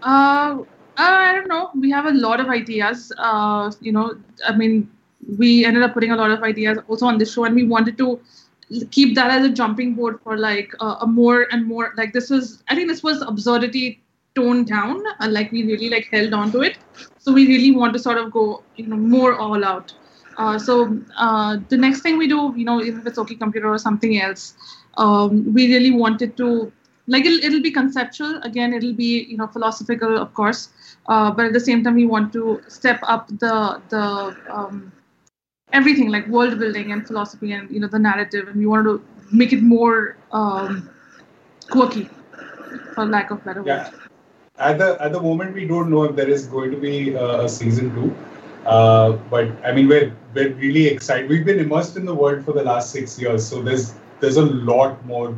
Uh, I don't know. We have a lot of ideas. Uh, you know, I mean, we ended up putting a lot of ideas also on this show, and we wanted to keep that as a jumping board for like uh, a more and more like this was. I think this was absurdity toned down, and like we really like held on to it. So we really want to sort of go, you know, more all out. Uh, so uh, the next thing we do, you know, if it's OK Computer or something else, um, we really wanted to like it'll, it'll be conceptual again it'll be you know philosophical of course uh, but at the same time we want to step up the the um, everything like world building and philosophy and you know the narrative and we wanted to make it more um, quirky for lack of better Yeah. word At the at the moment, we don't know if there is going to be uh, a season two. Uh, but I mean, we're we're really excited. We've been immersed in the world for the last six years, so there's there's a lot more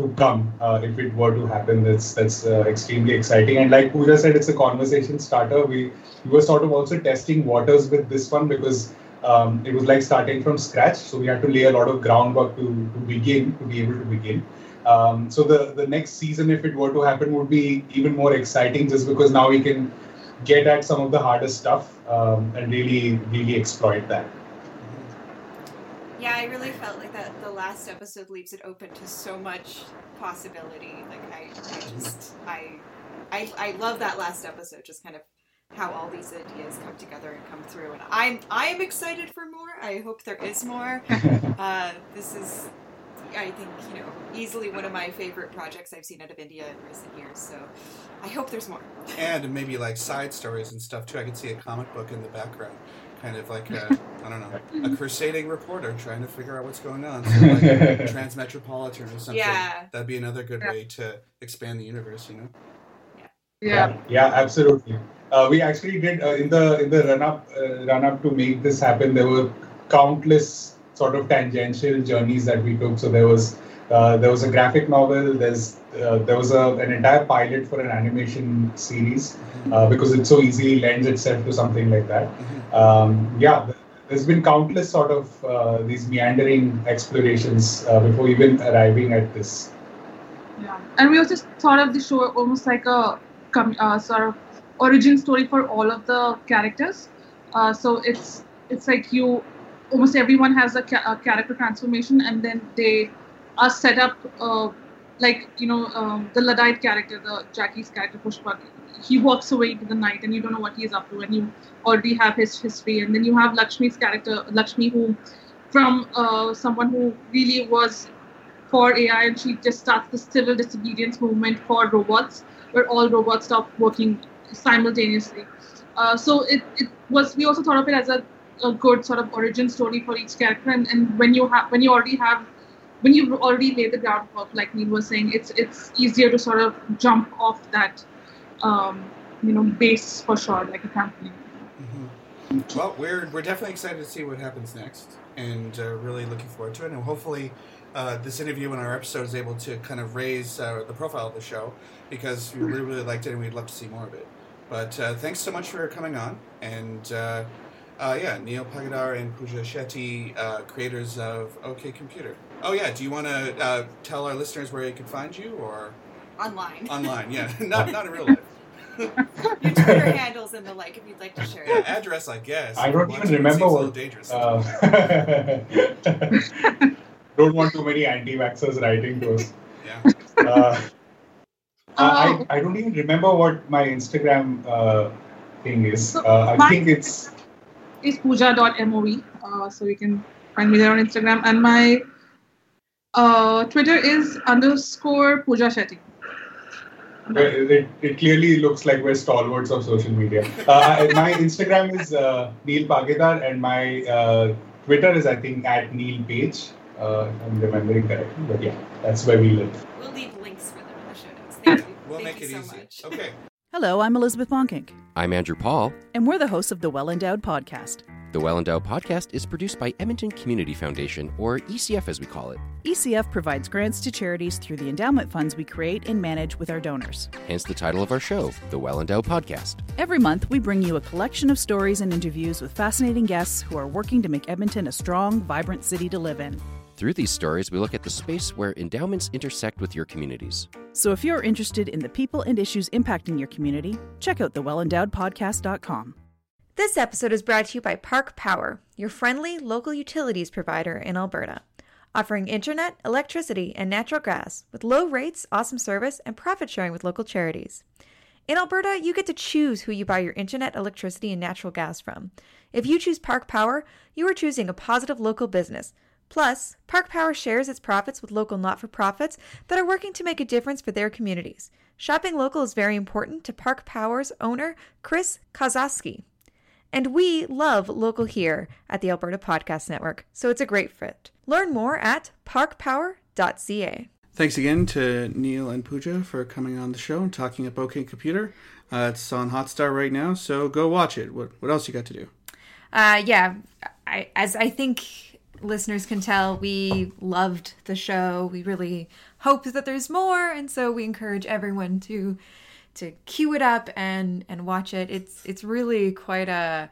to come uh, if it were to happen. That's that's uh, extremely exciting. And like Pooja said, it's a conversation starter. We we were sort of also testing waters with this one because um, it was like starting from scratch. So we had to lay a lot of groundwork to to begin to be able to begin. Um, so the the next season, if it were to happen, would be even more exciting just because now we can get at some of the hardest stuff um, and really really exploit that. Yeah, I really felt like that the last episode leaves it open to so much possibility. Like I, I just I, I I love that last episode. Just kind of how all these ideas come together and come through. And I'm I am excited for more. I hope there is more. uh, this is I think you know easily one of my favorite projects I've seen out of India in recent years. So I hope there's more. And maybe like side stories and stuff too. I could see a comic book in the background, kind of like a I don't know a crusading reporter trying to figure out what's going on. So like Transmetropolitan or something. Yeah. That'd be another good way to expand the universe. You know. Yeah. yeah, absolutely. Uh, we actually did uh, in the in the run up uh, run up to make this happen. There were countless sort of tangential journeys that we took. So there was uh, there was a graphic novel. There's uh, there was a, an entire pilot for an animation series uh, because it so easily lends itself to something like that. Um, yeah, there's been countless sort of uh, these meandering explorations uh, before even arriving at this. Yeah, and we also thought of the show almost like a uh, sort of origin story for all of the characters. Uh, so it's it's like you almost everyone has a, ca- a character transformation, and then they are set up uh, like you know um, the Luddite character, the Jackie's character Pushpa. He walks away into the night, and you don't know what he is up to, and you already have his history. And then you have Lakshmi's character, Lakshmi, who from uh, someone who really was for AI, and she just starts the civil disobedience movement for robots, where all robots stop working simultaneously. Uh, so it, it was. We also thought of it as a, a good sort of origin story for each character, and, and when you have when you already have when you've already laid the groundwork, like Neil was saying, it's it's easier to sort of jump off that um, you know base for sure, like a trampoline. Mm-hmm. Well, we're we're definitely excited to see what happens next, and uh, really looking forward to it. And hopefully, uh, this interview and our episode is able to kind of raise uh, the profile of the show because we really really liked it and we'd love to see more of it. But uh, thanks so much for coming on, and uh, uh, yeah, Neil Pagedar and Pooja Shetty, uh, creators of OK Computer. Oh yeah, do you want to uh, tell our listeners where they can find you or Online. online? Yeah, not not in real life. Your Twitter handles and the like if you'd like to share Yeah, address, I guess. I don't even remember seems a what- little dangerous. Uh, don't want too many anti-vaxxers writing to us. yeah. Uh. I, I don't even remember what my Instagram uh, thing is. So Uh, I think it's Is puja.mov, uh, so you can find me there on Instagram, and my uh, Twitter is underscore Pooja Shetty. it, it, it clearly looks like we're stalwarts of social media. Uh, my Instagram is uh, Neil Pagedar, and my uh, Twitter is I think at Neil Page. Uh, if I'm remembering correctly, but yeah, that's where we live. We'll leave links for them in the show notes. Thank you. We'll Thank make it you so easy. much. Okay. Hello, I'm Elizabeth Bonkink, I'm Andrew Paul. and we're the hosts of the Well Endowed Podcast. The Well Endowed podcast is produced by Edmonton Community Foundation, or ECF as we call it. ECF provides grants to charities through the endowment funds we create and manage with our donors. Hence the title of our show, The Well Endowed Podcast. Every month, we bring you a collection of stories and interviews with fascinating guests who are working to make Edmonton a strong, vibrant city to live in. Through these stories, we look at the space where endowments intersect with your communities. So if you're interested in the people and issues impacting your community, check out the thewellendowedpodcast.com. This episode is brought to you by Park Power, your friendly local utilities provider in Alberta, offering internet, electricity, and natural gas with low rates, awesome service, and profit sharing with local charities. In Alberta, you get to choose who you buy your internet, electricity, and natural gas from. If you choose Park Power, you are choosing a positive local business. Plus, Park Power shares its profits with local not for profits that are working to make a difference for their communities. Shopping local is very important to Park Power's owner, Chris Kazaski. And we love local here at the Alberta Podcast Network, so it's a great fit. Learn more at parkpower.ca. Thanks again to Neil and Pooja for coming on the show and talking about OK Computer. Uh, it's on Hotstar right now, so go watch it. What what else you got to do? Uh, yeah, I, as I think listeners can tell, we loved the show. We really hope that there's more, and so we encourage everyone to to queue it up and and watch it. It's it's really quite a,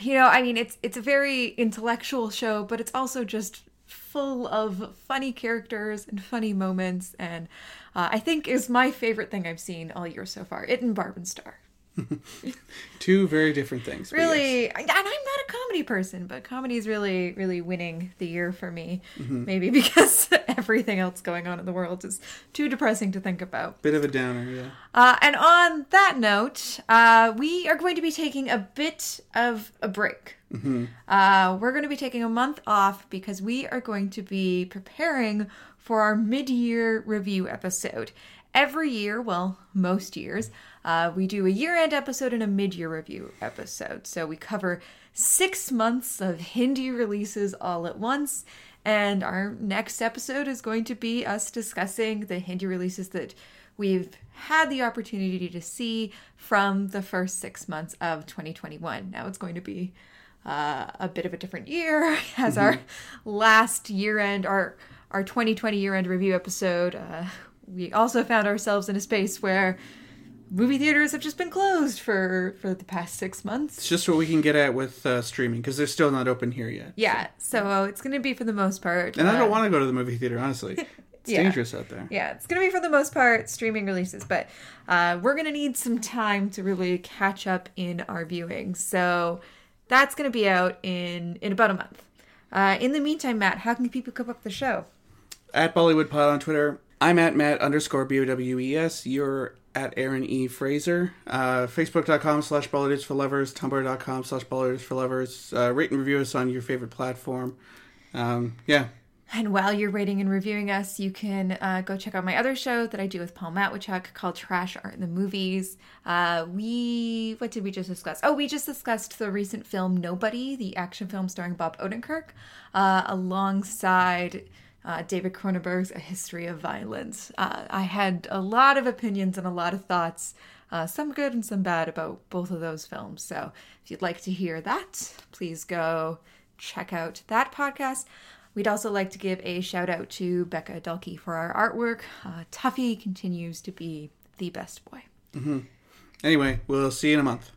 you know, I mean, it's it's a very intellectual show, but it's also just full of funny characters and funny moments, and uh, I think is my favorite thing I've seen all year so far. It and Barb and Star. Two very different things. but yes. Really, and I'm not a comedy person, but comedy is really, really winning the year for me. Maybe because everything else going on in the world is too depressing to think about. Bit of a downer, yeah. Uh, and on that note, uh, we are going to be taking a bit of a break. Uh, we're going to be taking a month off because we are going to be preparing for our mid year review episode. Every year, well, most years, uh, we do a year end episode and a mid year review episode. So we cover six months of Hindi releases all at once. And our next episode is going to be us discussing the Hindi releases that we've had the opportunity to see from the first six months of 2021. Now it's going to be uh, a bit of a different year as our last year end, our our 2020 year end review episode. Uh, we also found ourselves in a space where movie theaters have just been closed for for the past six months. It's just what we can get at with uh, streaming because they're still not open here yet. Yeah, so it's going to be for the most part. And I uh, don't want to go to the movie theater, honestly. It's Yeah. dangerous out there. Yeah, it's going to be for the most part streaming releases, but uh, we're going to need some time to really catch up in our viewing. So that's going to be out in in about a month. Uh, in the meantime, Matt, how can people keep up the show? At Bollywood Pod on Twitter. I'm at Matt underscore B O W E S. You're at Aaron E. Fraser. Uh, Facebook.com slash Bollywood for Lovers. Tumblr.com slash Bollywood for Lovers. Uh, rate and review us on your favorite platform. Um, yeah. And while you're rating and reviewing us, you can uh, go check out my other show that I do with Paul Matwychuk called Trash Art in the Movies. Uh, we, what did we just discuss? Oh, we just discussed the recent film Nobody, the action film starring Bob Odenkirk, uh, alongside uh, David Cronenberg's A History of Violence. Uh, I had a lot of opinions and a lot of thoughts, uh, some good and some bad, about both of those films. So if you'd like to hear that, please go check out that podcast. We'd also like to give a shout out to Becca Dulke for our artwork. Uh, Tuffy continues to be the best boy. Hmm. Anyway, we'll see you in a month.